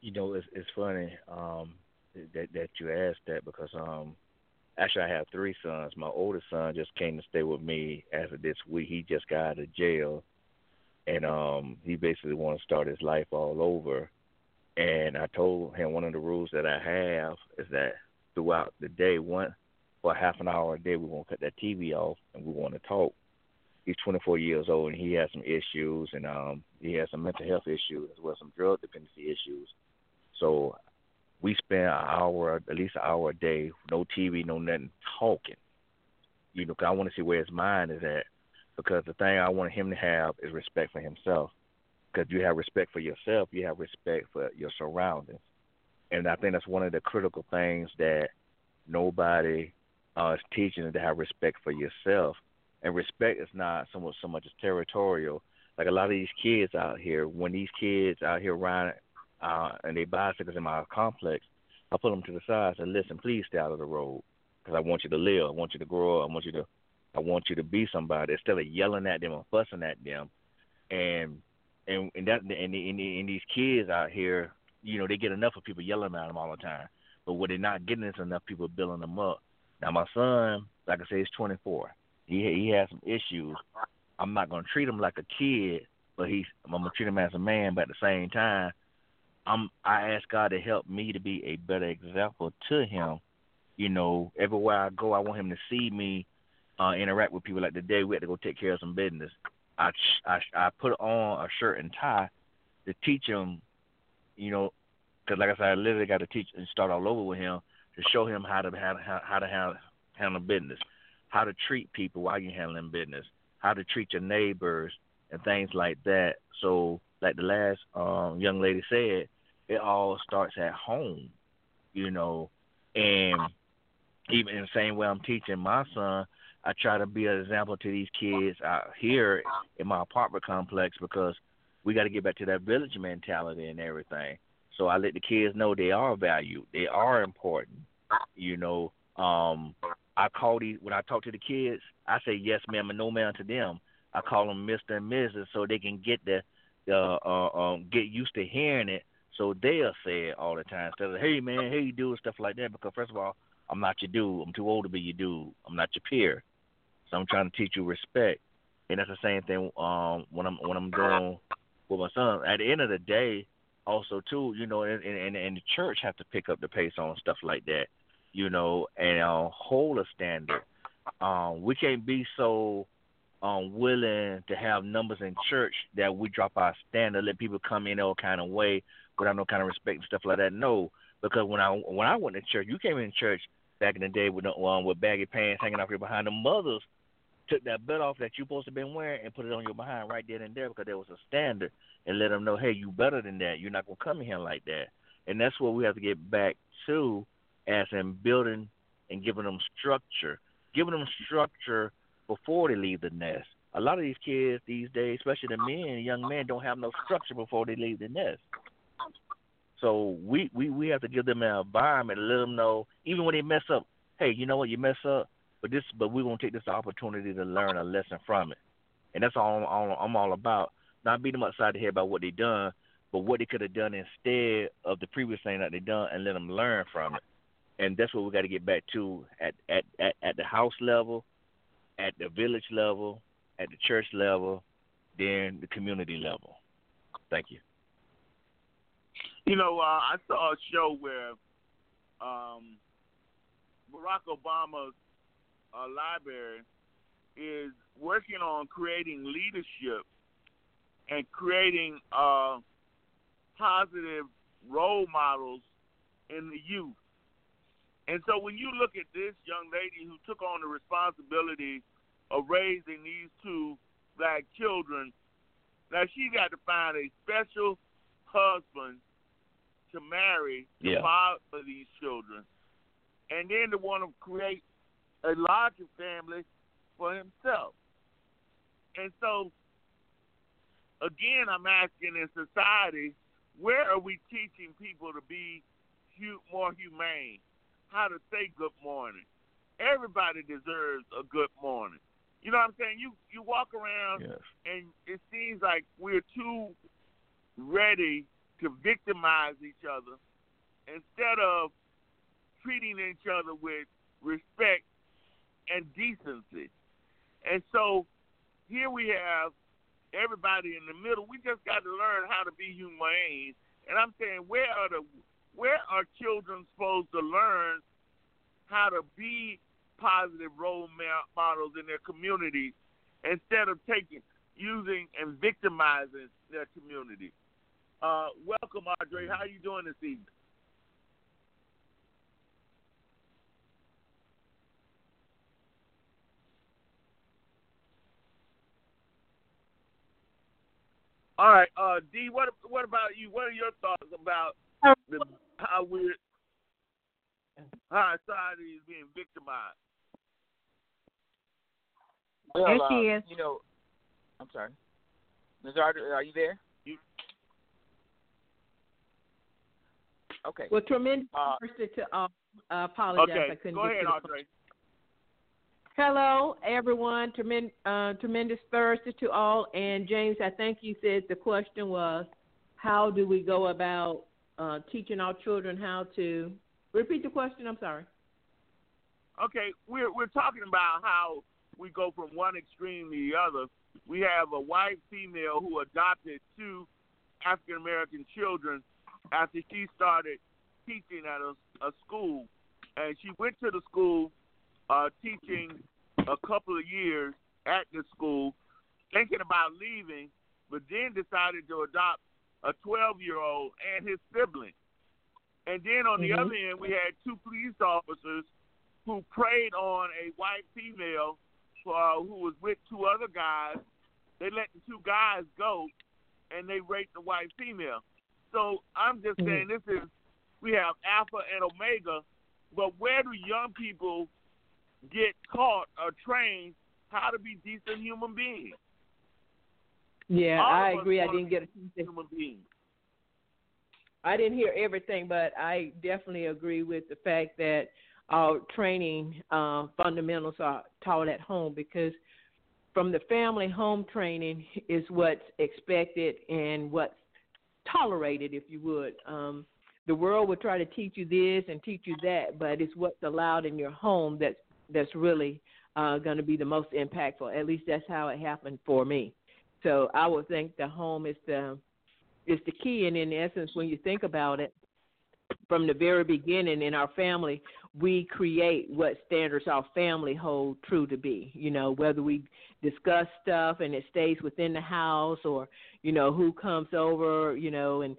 You know, it's it's funny um, that that you asked that because um, actually I have three sons. My oldest son just came to stay with me as of this week. He just got out of jail, and um, he basically want to start his life all over. And I told him one of the rules that I have is that throughout the day, one for half an hour a day, we want to cut that TV off and we want to talk. He's 24 years old and he has some issues and um he has some mental health issues as well as some drug dependency issues. So we spend an hour, at least an hour a day, no TV, no nothing, talking. You know, cause I want to see where his mind is at. Because the thing I want him to have is respect for himself. Because you have respect for yourself, you have respect for your surroundings. And I think that's one of the critical things that nobody uh, it's teaching to have respect for yourself. And respect is not so much so much as territorial. Like a lot of these kids out here, when these kids out here riding uh, and they bicycles in my complex, I put them to the side and "Listen, please stay out of the road because I want you to live. I want you to grow. I want you to, I want you to be somebody." Instead of yelling at them or fussing at them, and and and that and, and, and these kids out here, you know, they get enough of people yelling at them all the time. But what they're not getting is enough people building them up. Now my son, like I say, he's 24. He he has some issues. I'm not gonna treat him like a kid, but he's I'm gonna treat him as a man. But at the same time, I'm I ask God to help me to be a better example to him. You know, everywhere I go, I want him to see me uh interact with people. Like today, we had to go take care of some business. I I I put on a shirt and tie to teach him. You know, because like I said, I literally got to teach and start all over with him to show him how to how, how to handle, handle business, how to treat people while you're handling business, how to treat your neighbors and things like that. So, like the last um, young lady said, it all starts at home, you know, and even in the same way I'm teaching my son, I try to be an example to these kids out here in my apartment complex because we got to get back to that village mentality and everything. So I let the kids know they are valued, they are important. You know, um, I call these when I talk to the kids, I say yes, ma'am, and no, ma'am to them. I call them Mister and Mrs. so they can get the uh, uh, um, get used to hearing it, so they'll say it all the time instead of hey man, hey you do stuff like that. Because first of all, I'm not your dude. I'm too old to be your dude. I'm not your peer. So I'm trying to teach you respect, and that's the same thing um, when I'm when I'm doing with my son. At the end of the day, also too, you know, and, and and the church have to pick up the pace on stuff like that, you know, and uh, hold a standard. Um, we can't be so um, willing to have numbers in church that we drop our standard, let people come in all kind of way without no kind of respect and stuff like that. No, because when I when I went to church, you came in church back in the day with um, with baggy pants hanging off your behind. The mothers took that belt off that you supposed to been wearing and put it on your behind right then and there because there was a standard and let them know, hey, you better than that. You're not gonna come in here like that. And that's what we have to get back to, as in building and giving them structure, giving them structure before they leave the nest. A lot of these kids these days, especially the men, young men, don't have no structure before they leave the nest. So we we we have to give them an environment, let them know, even when they mess up, hey, you know what, you mess up, but this, but we're gonna take this opportunity to learn a lesson from it, and that's all I'm, all I'm all about. Not beat them upside the head about what they done, but what they could have done instead of the previous thing that they done, and let them learn from it. And that's what we got to get back to at, at at at the house level, at the village level, at the church level, then the community level. Thank you. You know, uh, I saw a show where um, Barack Obama's uh, library is working on creating leadership and creating uh, positive role models in the youth. And so when you look at this young lady who took on the responsibility of raising these two black children, now she got to find a special husband to marry Yeah. the father of these children, and then to want to create a larger family for himself. And so, again, I'm asking in society, where are we teaching people to be hu- more humane? How to say good morning? Everybody deserves a good morning. You know what I'm saying? You you walk around Yes. and it seems like we're too ready to victimize each other instead of treating each other with respect and decency. And so here we have everybody in the middle. We just got to learn how to be humane. And I'm saying, where are the where are children supposed to learn how to be positive role models in their communities instead of taking using and victimizing their community? Uh, welcome, Audrey. How are you doing this evening? All right, uh, D. What what about you? What are your thoughts about the, how we're how society is being victimized? Well, There she uh, is. You know, I'm sorry. Ms. Arthur, are you there? Okay. Well, tremendous Uh, mercy to all. I apologize. I couldn't go ahead, Audrey. Hello, everyone. Tremendous, uh, tremendous Thursday to all. And James, I think you said the question was, how do we go about uh, teaching our children how to repeat the question? I'm sorry. Okay, we're we're talking about how we go from one extreme to the other. We have a white female who adopted two African American children after she started teaching at a, a school, and she went to the school uh, teaching a couple of years at the school, thinking about leaving, but then decided to adopt a 12 year old and his sibling. And then on the Mhm. other end, we had two police officers who preyed on a white female uh, who was with two other guys. They let the two guys go, and they raped the white female. So I'm just Mhm. saying this is we have alpha and omega, but where do young people get taught or trained how to be decent human beings? Yeah, All I agree. I didn't get a be chance to human beings. I didn't hear everything, but I definitely agree with the fact that our training uh, fundamentals are taught at home because from the family home training is what's expected and what's tolerated, if you would. Um, the world will try to teach you this and teach you that, but it's what's allowed in your home that's that's really uh, going to be the most impactful. At least that's how it happened for me. So I would think the home is the is the key, and in essence, when you think about it, from the very beginning in our family, we create what standards our family hold true to be. You know, whether we discuss stuff and it stays within the house, or you know who comes over, you know, and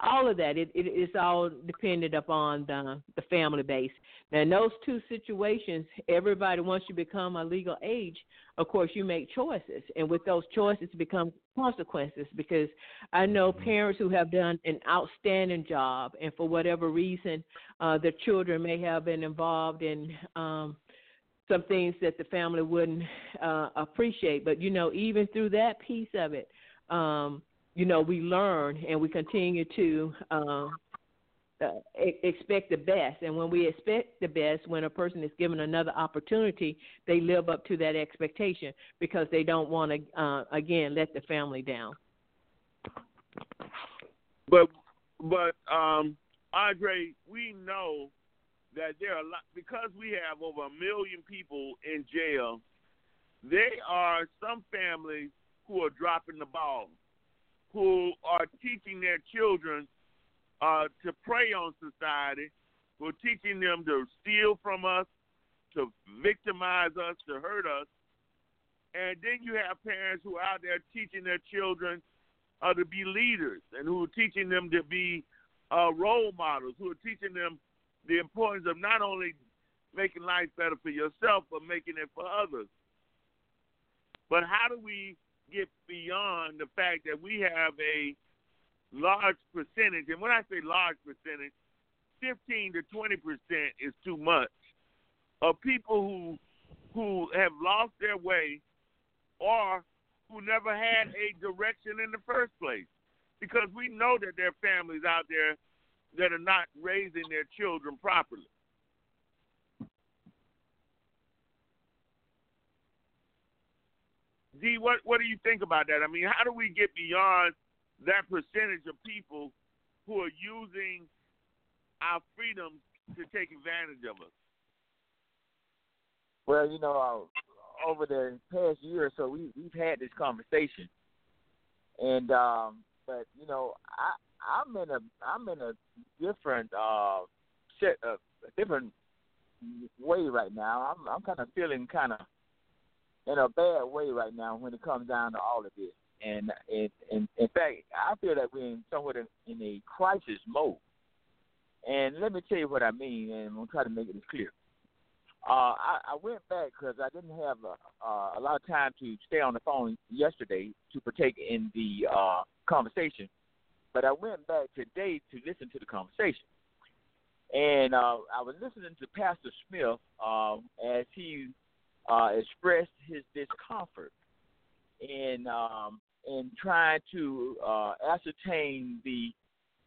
all of that. It, it it's all dependent upon the the family base. Now, in those two situations, everybody once you become a legal age, of course, you make choices, and with those choices become consequences. Because I know parents who have done an outstanding job, and for whatever reason, uh, their children may have been involved in um, some things that the family wouldn't uh, appreciate. But you know, even through that piece of it, um, you know, we learn and we continue to. Um, uh, e- expect the best, and when we expect the best, when a person is given another opportunity, they live up to that expectation because they don't want to uh, again let the family down. But but um, Andre, we know that there are a lot because we have over a million people in jail. They are some families who are dropping the ball, who are teaching their children uh, to prey on society, who are teaching them to steal from us, to victimize us, to hurt us. And then you have parents who are out there teaching their children uh, to be leaders and who are teaching them to be uh, role models, who are teaching them the importance of not only making life better for yourself, but making it for others. But how do we get beyond the fact that we have a large percentage, and when I say large percentage, 15 to 20 percent is too much, of people who who have lost their way or who never had a direction in the first place. Because we know that there are families out there that are not raising their children properly. D, what what do you think about that? I mean, how do we get beyond that percentage of people who are using our freedoms to take advantage of us? Well, you know, uh, over the past year or so, we we've had this conversation, and um, but you know, I I'm in a I'm in a different uh set uh, a different way right now. I'm I'm kind of feeling kind of in a bad way right now when it comes down to all of this. And in, in, in fact, I feel that we're in somewhat in, in a crisis mode. And let me tell you what I mean, and I'm gonna try to make it as clear. Uh, I, I went back because I didn't have a, uh, a lot of time to stay on the phone yesterday to partake in the uh, conversation, but I went back today to listen to the conversation. And uh, I was listening to Pastor Smith uh, as he uh, expressed his discomfort in um, in trying to uh, ascertain the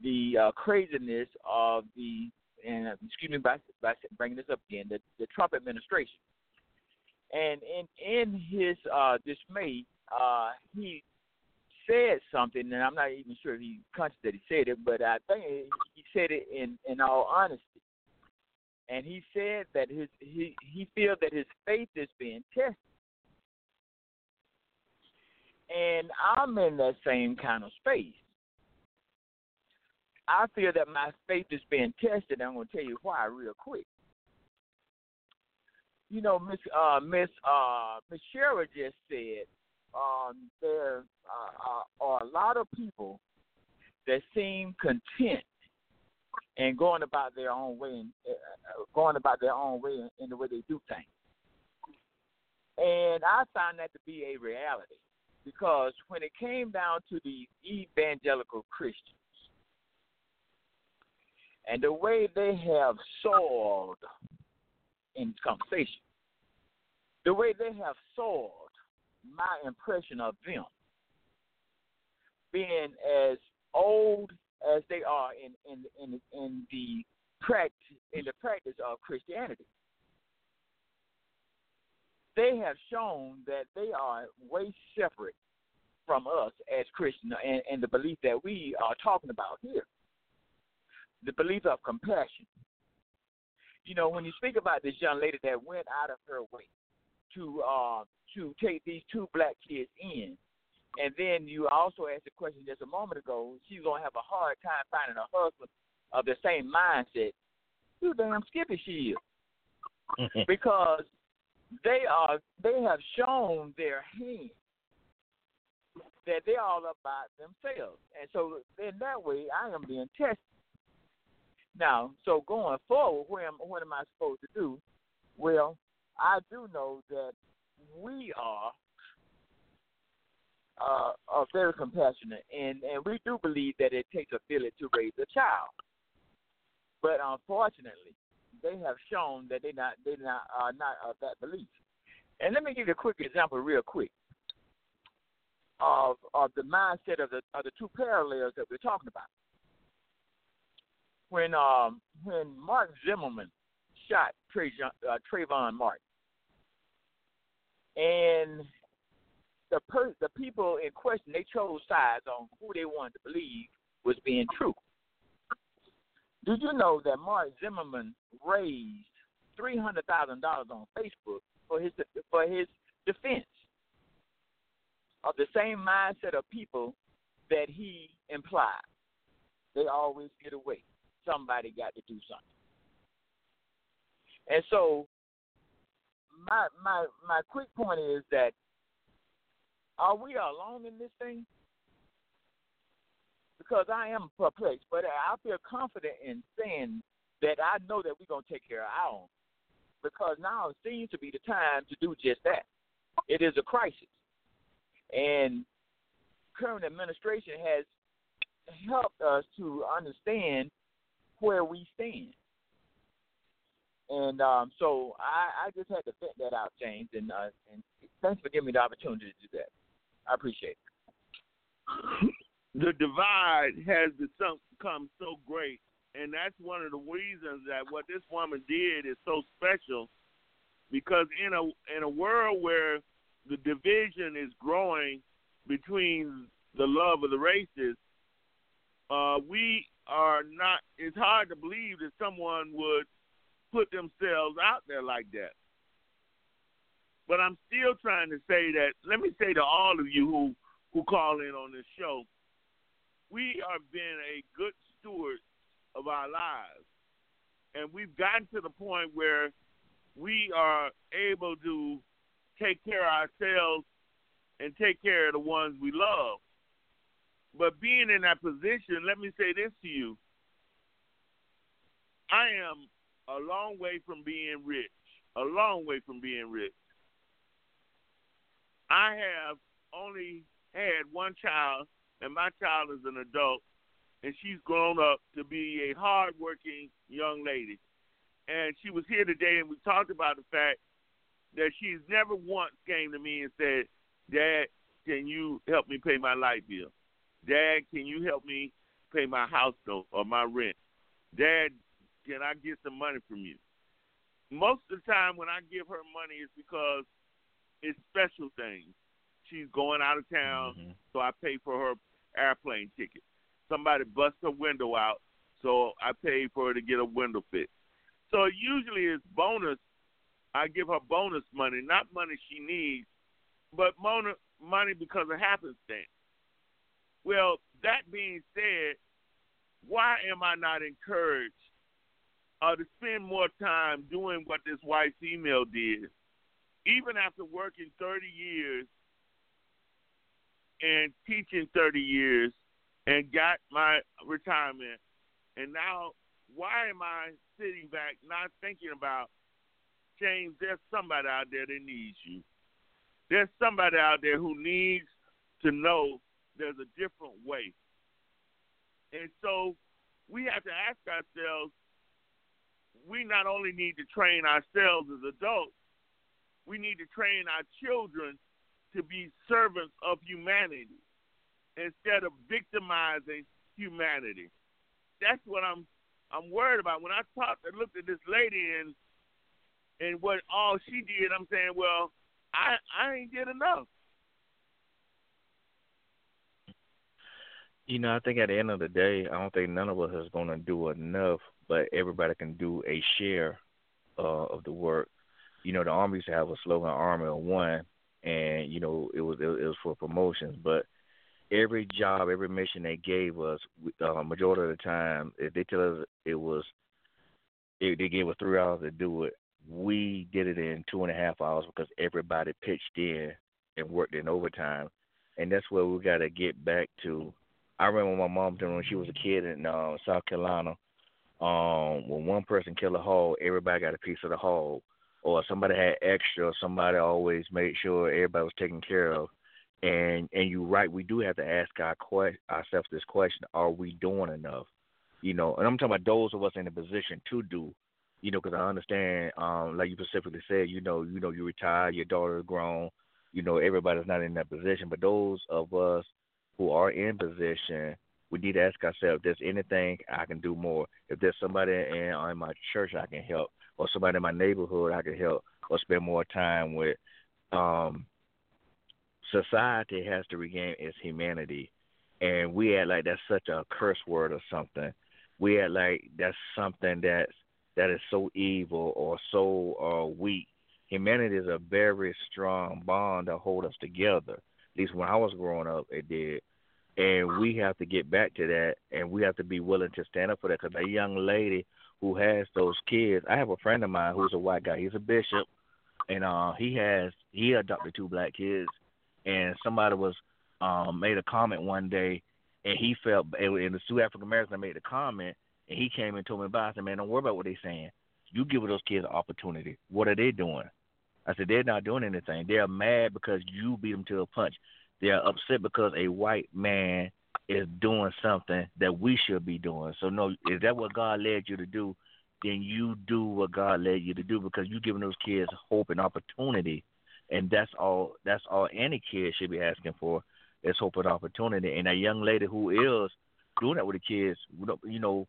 the uh, craziness of the and uh, excuse me by, by bringing this up again the, the Trump administration. And in in his uh, dismay, uh, he said something, and I'm not even sure if he conscious that he said it, but I think he said it in in all honesty and he said that his he he feels that his faith is being tested. And I'm in that same kind of space. I feel that my faith is being tested. I'm going to tell you why real quick. You know, Miss uh, Miss uh, Miss Shara just said um, there uh, are a lot of people that seem content and going about their own way and uh, going about their own way in, the way they do things. And I found that to be a reality because when it came down to the evangelical Christians and the way they have soiled in conversation, the way they have soiled my impression of them being as old as they are in in in in the practice in the practice of Christianity. They have shown that they are way separate from us as Christians and, and the belief that we are talking about here. The belief of compassion. You know, when you speak about this young lady that went out of her way to uh, to take these two black kids in and then you also asked the question just a moment ago, she's gonna have a hard time finding a husband of the same mindset. Who damn skippy she is. [laughs] because they are they have shown their hand that they're all about themselves. And so in that way I am being tested. Now, so going forward, what am, what am I supposed to do? Well, I do know that we are uh, are very compassionate, and and we do believe that it takes a village to raise a child. But unfortunately, they have shown that they not they not are not of that belief. And let me give you a quick example, real quick, of of the mindset of the of the two parallels that we're talking about. When um when Mark Zimmerman shot Trayvon, uh, Trayvon Martin, and the per, the people in question they chose sides on who they wanted to believe was being true. Did you know that Mark Zimmerman raised three hundred thousand dollars on Facebook for his for his defense of the same mindset of people that he implied? They always get away. Somebody got to do something. And so my my my quick point is that are we alone in this thing? Because I am perplexed, but I feel confident in saying that I know that we're gonna take care of our own. Because now seems to be the time to do just that. It is a crisis. And current administration has helped us to understand where we stand. And um, so I, I just had to vent that out, James, and uh, and thanks for giving me the opportunity to do that. I appreciate it. The divide has become so great, and that's one of the reasons that what this woman did is so special, because in a in a world where the division is growing between the love of the races, uh, we are not. It's hard to believe that someone would put themselves out there like that. But I'm still trying to say that. Let me say to all of you who who call in on this show, we are being a good steward of our lives, and we've gotten to the point where we are able to take care of ourselves and take care of the ones we love. But being in that position, let me say this to you. I am a long way from being rich. A long way from being rich. I have only had one child, and my child is an adult, and she's grown up to be a hardworking young lady. And she was here today, and we talked about the fact that she's never once came to me and said, "Dad, can you help me pay my light bill? Dad, can you help me pay my house note or my rent? Dad, can I get some money from you? Most of the time when I give her money it's because it's special things. She's going out of town, mm-hmm. so I pay for her airplane ticket. Somebody bust her window out, so I pay for her to get a window fit. So usually it's bonus. I give her bonus money, not money she needs, but money because of happenstance. Well, that being said, why am I not encouraged uh, to spend more time doing what this white female did, even after working 30 years and teaching 30 years and got my retirement. And now, why am I sitting back not thinking about, James, there's somebody out there that needs you. There's somebody out there who needs to know there's a different way. And so we have to ask ourselves we not only need to train ourselves as adults, we need to train our children to be servants of humanity instead of victimizing humanity. That's what I'm I'm worried about. When I talked and looked at this lady and and what all she did, I'm saying, well, I I ain't did enough. You know, I think at the end of the day, I don't think none of us is going to do enough but everybody can do a share uh, of the work. You know, the Army used to have a slogan, "Army of One," and you know, it was it, was for promotions. But every job, every mission they gave us, uh, majority of the time, if they tell us it was, if they gave us three hours to do it, we did it in two and a half hours because everybody pitched in and worked in overtime, and that's where we got to get back to. I remember my mom doing when she was a kid in uh, South Carolina um, when one person killed a hog, everybody got a piece of the hog. Or somebody had extra, somebody always made sure everybody was taken care of. And and you're right, we do have to ask our que- ourselves this question: Are we doing enough? You know, and I'm talking about those of us in a position to do. You know, because I understand, um, like you specifically said, you know, you know, you retired, your daughter is grown. You know, everybody's not in that position, but those of us who are in position we need to ask ourselves if there's anything I can do more. If there's somebody in, in my church I can help, or somebody in my neighborhood I can help, or spend more time with. Um, society has to regain its humanity, and we act like that's such a curse word or something. We act like that's something that's that is so evil or so uh, weak. Humanity is a very strong bond that hold us together. At least when I was growing up, it did and we have to get back to that, and we have to be willing to stand up for that. Because a young lady who has those kids, I have a friend of mine who's a white guy. He's a bishop, and uh, he has he adopted two black kids, and somebody was um, made a comment one day, and he felt, and the two African Americans made a comment, And he came and told me about. it. Man, don't worry about what they're saying. You give those kids an opportunity. What are they doing? I said, they're not doing anything. They're mad because you beat them to a punch. They're upset because a white man is doing something that we should be doing. So no, is that what God led you to do? Then you do what God led you to do because you're giving those kids hope and opportunity, and that's all. That's all any kid should be asking for is hope and opportunity. And a young lady who is doing that with the kids, you know,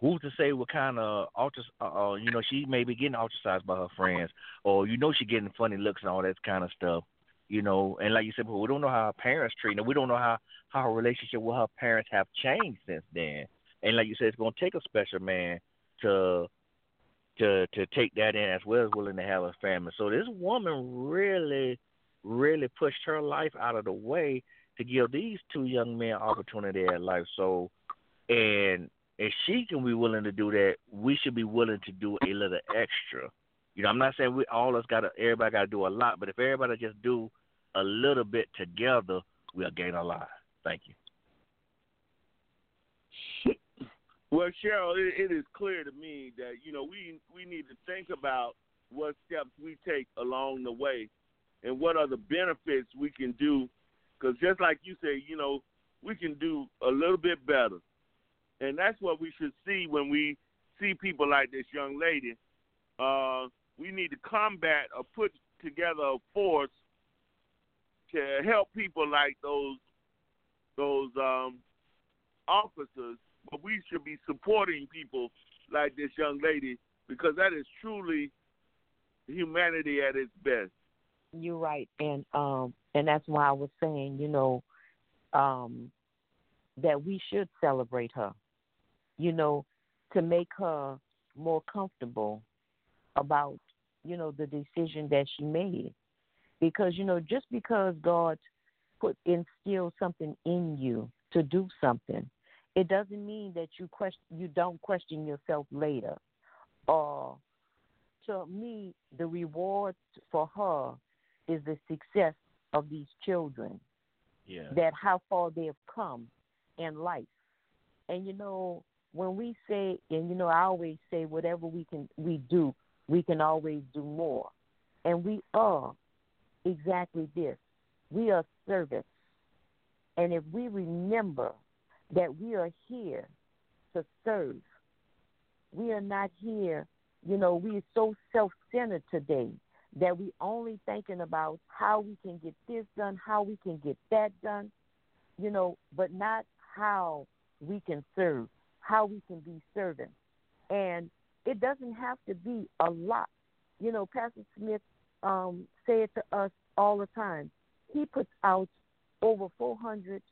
who's to say what kind of alter, uh, uh, you know, she may be getting ostracized by her friends, or you know, she getting funny looks and all that kind of stuff you know, and like you said, we don't know how her parents treat her. We don't know how how her relationship with her parents have changed since then. And like you said, it's to take a special man to to to take that in as well as willing to have a family. So this woman really, really pushed her life out of the way to give these two young men opportunity at life. So, and if she can be willing to do that, we should be willing to do a little extra. You know, I'm not saying we all us got to everybody got to do a lot, but if everybody just do a little bit together, we'll gain a lot. Thank you. Well, Cheryl, it, it is clear to me that you know we we need to think about what steps we take along the way, and what are the benefits we can do. Because just like you say, you know, we can do a little bit better, and that's what we should see when we see people like this young lady. Uh, we need to combat or put together a force to help people like those those um, officers, but we should be supporting people like this young lady because that is truly humanity at its best. You're right, and um, and that's why I was saying, you know, um, that we should celebrate her, you know, to make her more comfortable about, you know, the decision that she made because you know just because god put instill something in you to do something it doesn't mean that you question you don't question yourself later. Or to me the reward for her is the success of these children. Yeah. That how far they have come in life. And you know when we say and you know i always say whatever we can we do we can always do more. And we are exactly this we are servants. And if we remember that we are here to serve, we are not here, you know, we are so self centered today that we only thinking about how we can get this done, how we can get that done, you know, but not how we can serve, how we can be servants. And it doesn't have to be a lot. You know, Pastor Smith um, say it to us all the time. He puts out over 400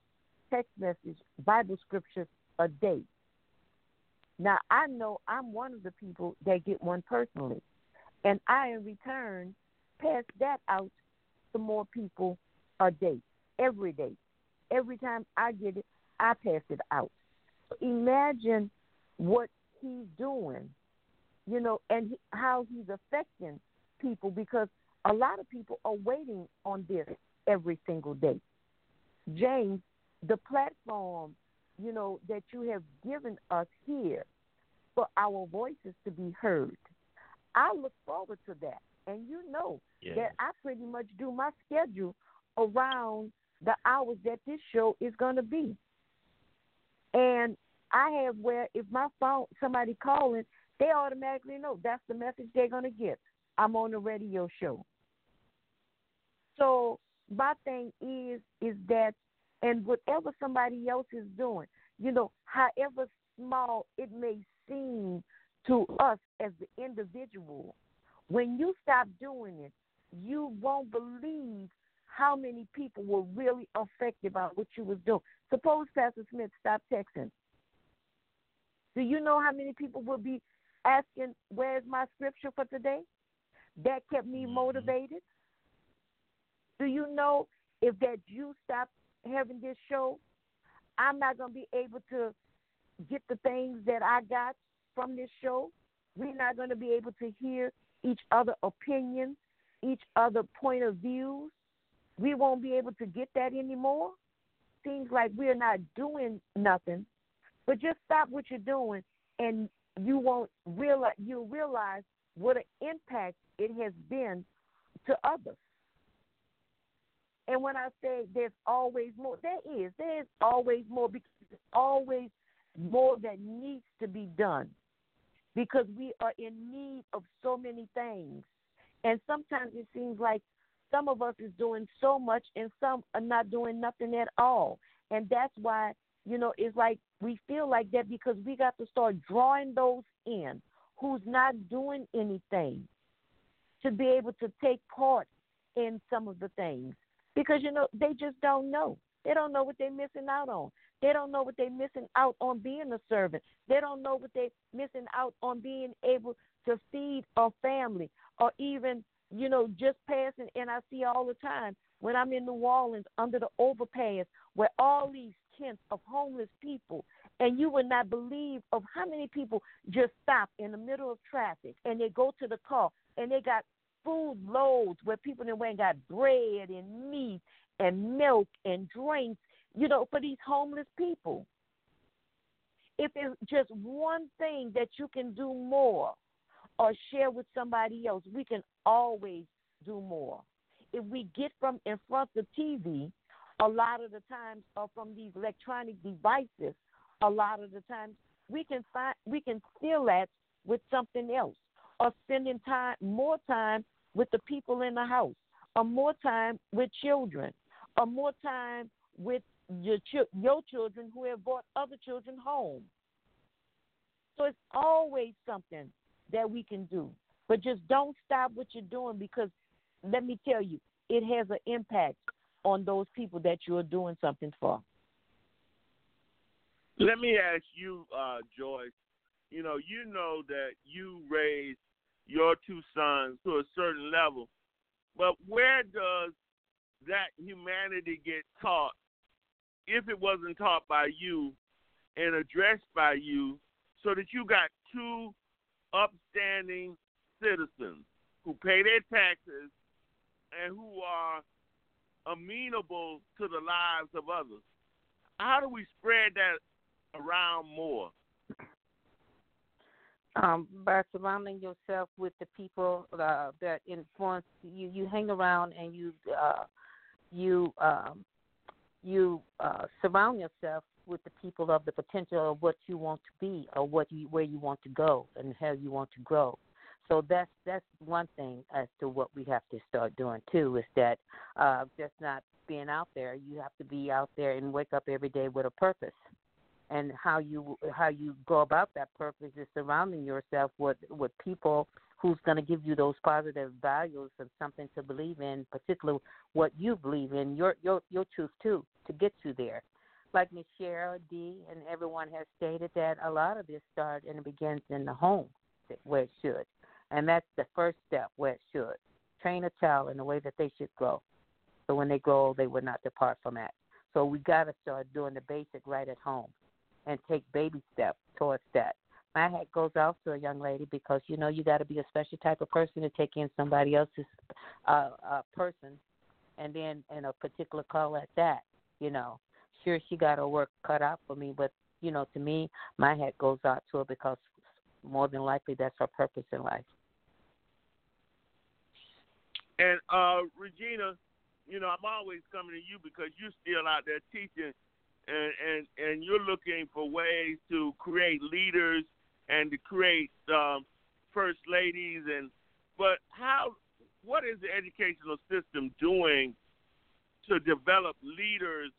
text message Bible scriptures a day. Now I know I'm one of the people that get one personally, and I in return pass that out to more people a day, every day. Every time I get it, I pass it out. Imagine what he's doing, you know, and how he's affecting people because a lot of people are waiting on this every single day. James, the platform, you know, that you have given us here for our voices to be heard. I look forward to that. And you know yeah. that I pretty much do my schedule around the hours that this show is going to be. And I have where if my phone, somebody calling, they automatically know that's the message they're going to get. I'm on a radio show. So my thing is is that and whatever somebody else is doing, you know, however small it may seem to us as the individual, when you stop doing it, you won't believe how many people were really affected by what you was doing. Suppose Pastor Smith stopped texting. Do you know how many people will be asking, Where's my scripture for today? That kept me Mm-hmm. motivated. Do you know if that you stop having this show, I'm not going to be able to get the things that I got from this show? We're not going to be able to hear each other opinions, each other point of views. We won't be able to get that anymore. Seems like we're not doing nothing But just stop what you're doing, and you won't realize You'll realize what an impact it has been to others. And when I say there's always more, there is. There is always more because there's always more that needs to be done because we are in need of so many things. And sometimes it seems like some of us is doing so much and some are not doing nothing at all. And that's why, you know, it's like we feel like that because we got to start drawing those in who's not doing anything to be able to take part in some of the things because you know they just don't know. They don't know what they're missing out on. They don't know what they're missing out on being a servant. They don't know what they're missing out on being able to feed a family or even, you know, just passing. And I see all the time when I'm in New Orleans under the overpass where all these tents of homeless people, and you would not believe of how many people just stop in the middle of traffic and they go to the car and they got food loads where people in went got bread and meat and milk and drinks, you know, for these homeless people. If it's just one thing that you can do more or share with somebody else, we can always do more. If we get from in front of TV, a lot of the times, or from these electronic devices, a lot of the times we can find we can steal that with something else or spending time more time with the people in the house or more time with children or more time with your your children who have brought other children home. So it's always something that we can do but just don't stop what you're doing because let me tell you it has an impact on those people that you're doing something for let me ask you, uh, Joyce. You know, you know that you raised your two sons to a certain level, but where does that humanity get taught if it wasn't taught by you and addressed by you so that you got two upstanding citizens who pay their taxes and who are amenable to the lives of others? How do we spread that around more? Um, by surrounding yourself with the people uh, that influence you. You hang around and you uh, you um, you uh, surround yourself with the people of the potential of what you want to be or what you where you want to go and how you want to grow. So that's that's one thing as to what we have to start doing too is that uh, just not being out there. You have to be out there and wake up every day with a purpose and how you how you go about that purpose is surrounding yourself with with people who's going to give you those positive values and something to believe in, particularly what you believe in, your your your truth too, to get you there. Like Michelle D and everyone has stated that a lot of this starts and it begins in the home where it should. And that's the first step where it should. Train a child in the way that they should grow. So when they grow they would not depart from that. So we gotta start doing the basic right at home and take baby steps towards that. My hat goes off to a young lady because you know you got to be a special type of person to take in somebody else's uh, uh, person, and then in a particular call at that. You know, sure she got her work cut out for me, but you know, to me, my hat goes out to her because more than likely that's her purpose in life. And uh Regina, you know, I'm always coming to you because you're still out there teaching and and and you're looking for ways to create leaders and to create um, first ladies and but how what is the educational system doing to develop leaders?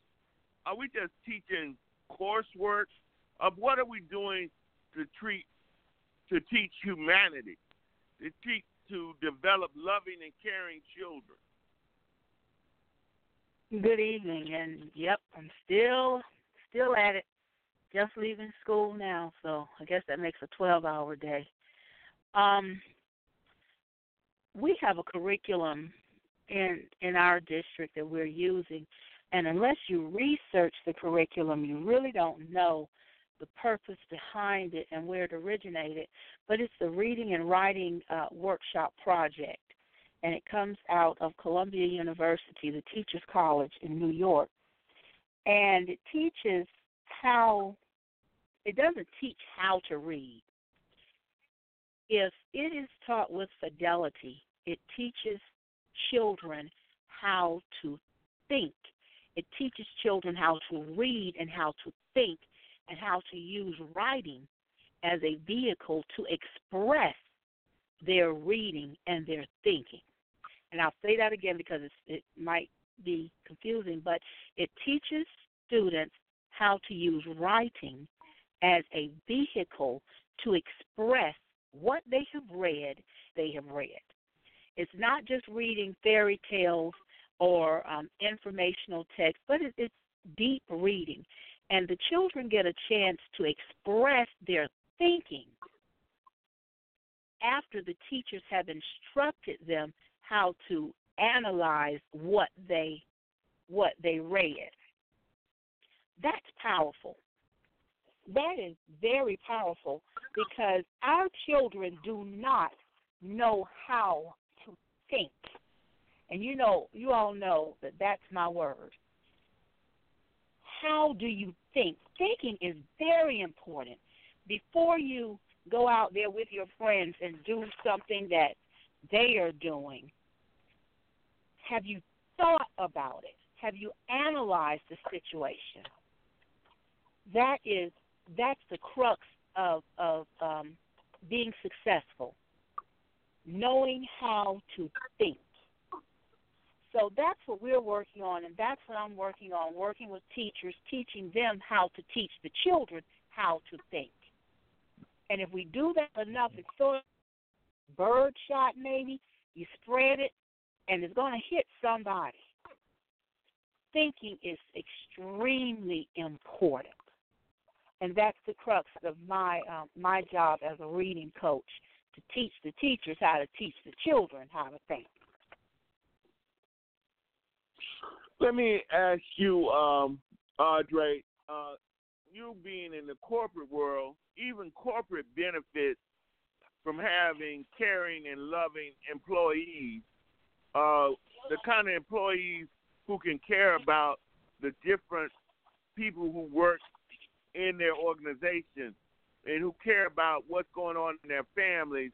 Are we just teaching coursework? Of what are we doing to treat to teach humanity to teach to develop loving and caring children Good evening, and yep, I'm still still at it. Just leaving school now, so I guess that makes a 12-hour day. Um, we have a curriculum in in our district that we're using, and unless you research the curriculum, you really don't know the purpose behind it and where it originated. But it's the Reading and Writing uh, Workshop Project and it comes out of Columbia University, the Teachers College in New York. And it teaches how it doesn't teach how to read. If it is taught with fidelity, it teaches children how to think. It teaches children how to read and how to think and how to use writing as a vehicle to express their reading and their thinking. And I'll say that again because it might be confusing, but it teaches students how to use writing as a vehicle to express what they have read, they have read. It's not just reading fairy tales or um, informational text, but it, it's deep reading. And the children get a chance to express their thinking after the teachers have instructed them how to analyze what they what they read. That's powerful. That is very powerful because our children do not know how to think. And you know, you all know that that's my word. How do you think? Thinking is very important. Before you go out there with your friends and do something that they are doing, have you thought about it? Have you analyzed the situation? That is that's the crux of of um, being successful. Knowing how to think. So that's what we're working on, and that's what I'm working on. Working with teachers, teaching them how to teach the children how to think. And if we do that enough, it's sort of bird shot maybe. You spread it, and it's going to hit somebody. Thinking is extremely important, and that's the crux of my um, my job as a reading coach to teach the teachers how to teach the children how to think. Let me ask you, um, Audrey, uh, you being in the corporate world, even corporate benefits from having caring and loving employees uh, the kind of employees who can care about the different people who work in their organization and who care about what's going on in their families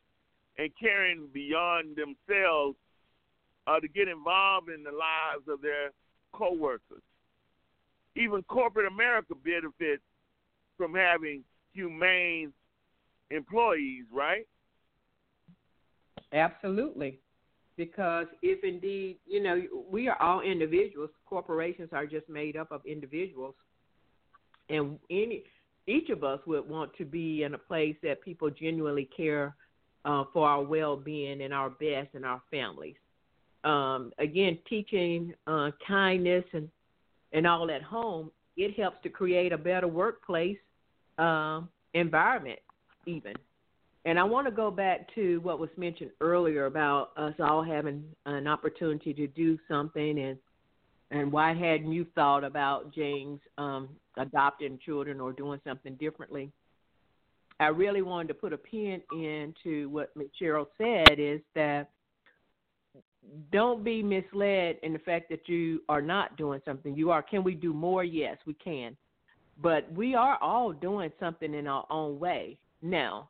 and caring beyond themselves uh, to get involved in the lives of their coworkers. Even corporate America benefits from having humane employees, right? Absolutely because if indeed, you know, we are all individuals, corporations are just made up of individuals, and any each of us would want to be in a place that people genuinely care uh, for our well-being and our best and our families. Um, again, teaching uh, kindness and and all at home, it helps to create a better workplace uh, environment, even. And I want to go back to what was mentioned earlier about us all having an opportunity to do something and and why hadn't you thought about James um, adopting children or doing something differently? I really wanted to put a pin into what Cheryl said is that don't be misled in the fact that you are not doing something. You are. Can we do more? Yes, we can. But we are all doing something in our own way. Now,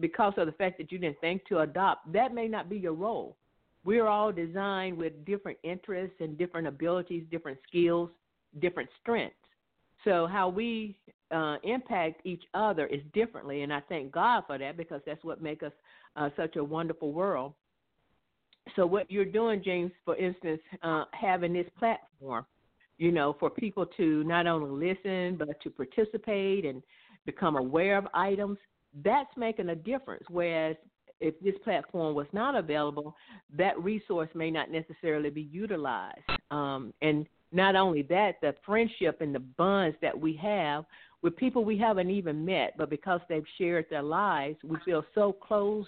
because of the fact that you didn't think to adopt, that may not be your role. We're all designed with different interests and different abilities, different skills, different strengths. So how we uh, impact each other is differently, and I thank God for that because that's what makes us uh, such a wonderful world. So what you're doing, James, for instance, uh, having this platform, you know, for people to not only listen but to participate and become aware of items that's making a difference. Whereas if this platform was not available, that resource may not necessarily be utilized. Um, and not only that, the friendship and the bonds that we have with people we haven't even met, but because they've shared their lives, we feel so close.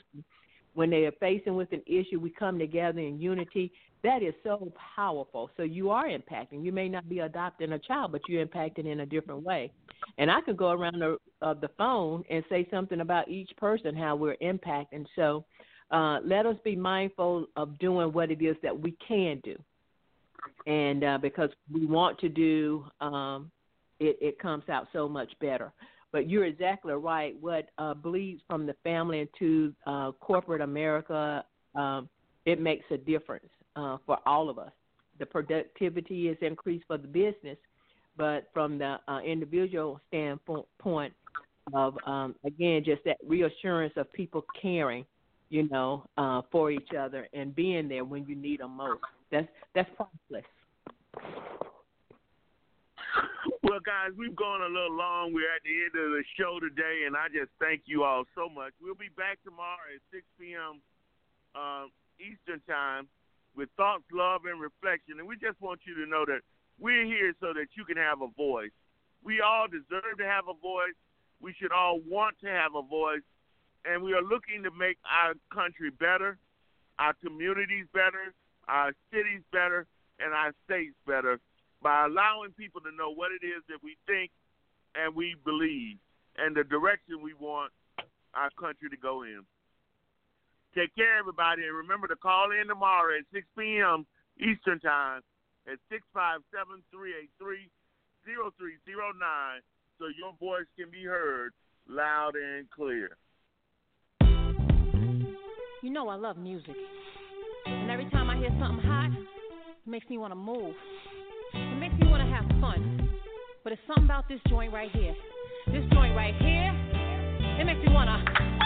When they are facing with an issue, we come together in unity. That is so powerful. So you are impacting. You may not be adopting a child, but you're impacting in a different way. And I could go around the, uh, the phone and say something about each person, how we're impacting. So uh, let us be mindful of doing what it is that we can do. And uh, because we want to do um, it it comes out so much better. But you're exactly right. What uh, bleeds from the family into uh, corporate America, um, it makes a difference uh, for all of us. The productivity is increased for the business, but from the uh, individual standpoint of um, again just that reassurance of people caring, you know, uh, for each other and being there when you need them most. That's that's priceless. [laughs] Well, guys, we've gone a little long. We're at the end of the show today, and I just thank you all so much. We'll be back tomorrow at 6 p.m. Uh, Eastern Time with thoughts, love, and reflection. And we just want you to know that we're here so that you can have a voice. We all deserve to have a voice. We should all want to have a voice. And we are looking to make our country better, our communities better, our cities better, and our states better by allowing people to know what it is that we think and we believe and the direction we want our country to go in. Take care, everybody, and remember to call in tomorrow at 6 p.m. Eastern Time at 657 383 0309 so your voice can be heard loud and clear. You know I love music. And every time I hear something hot, it makes me want to move. But it's something about this joint right here. This joint right here, it makes me want to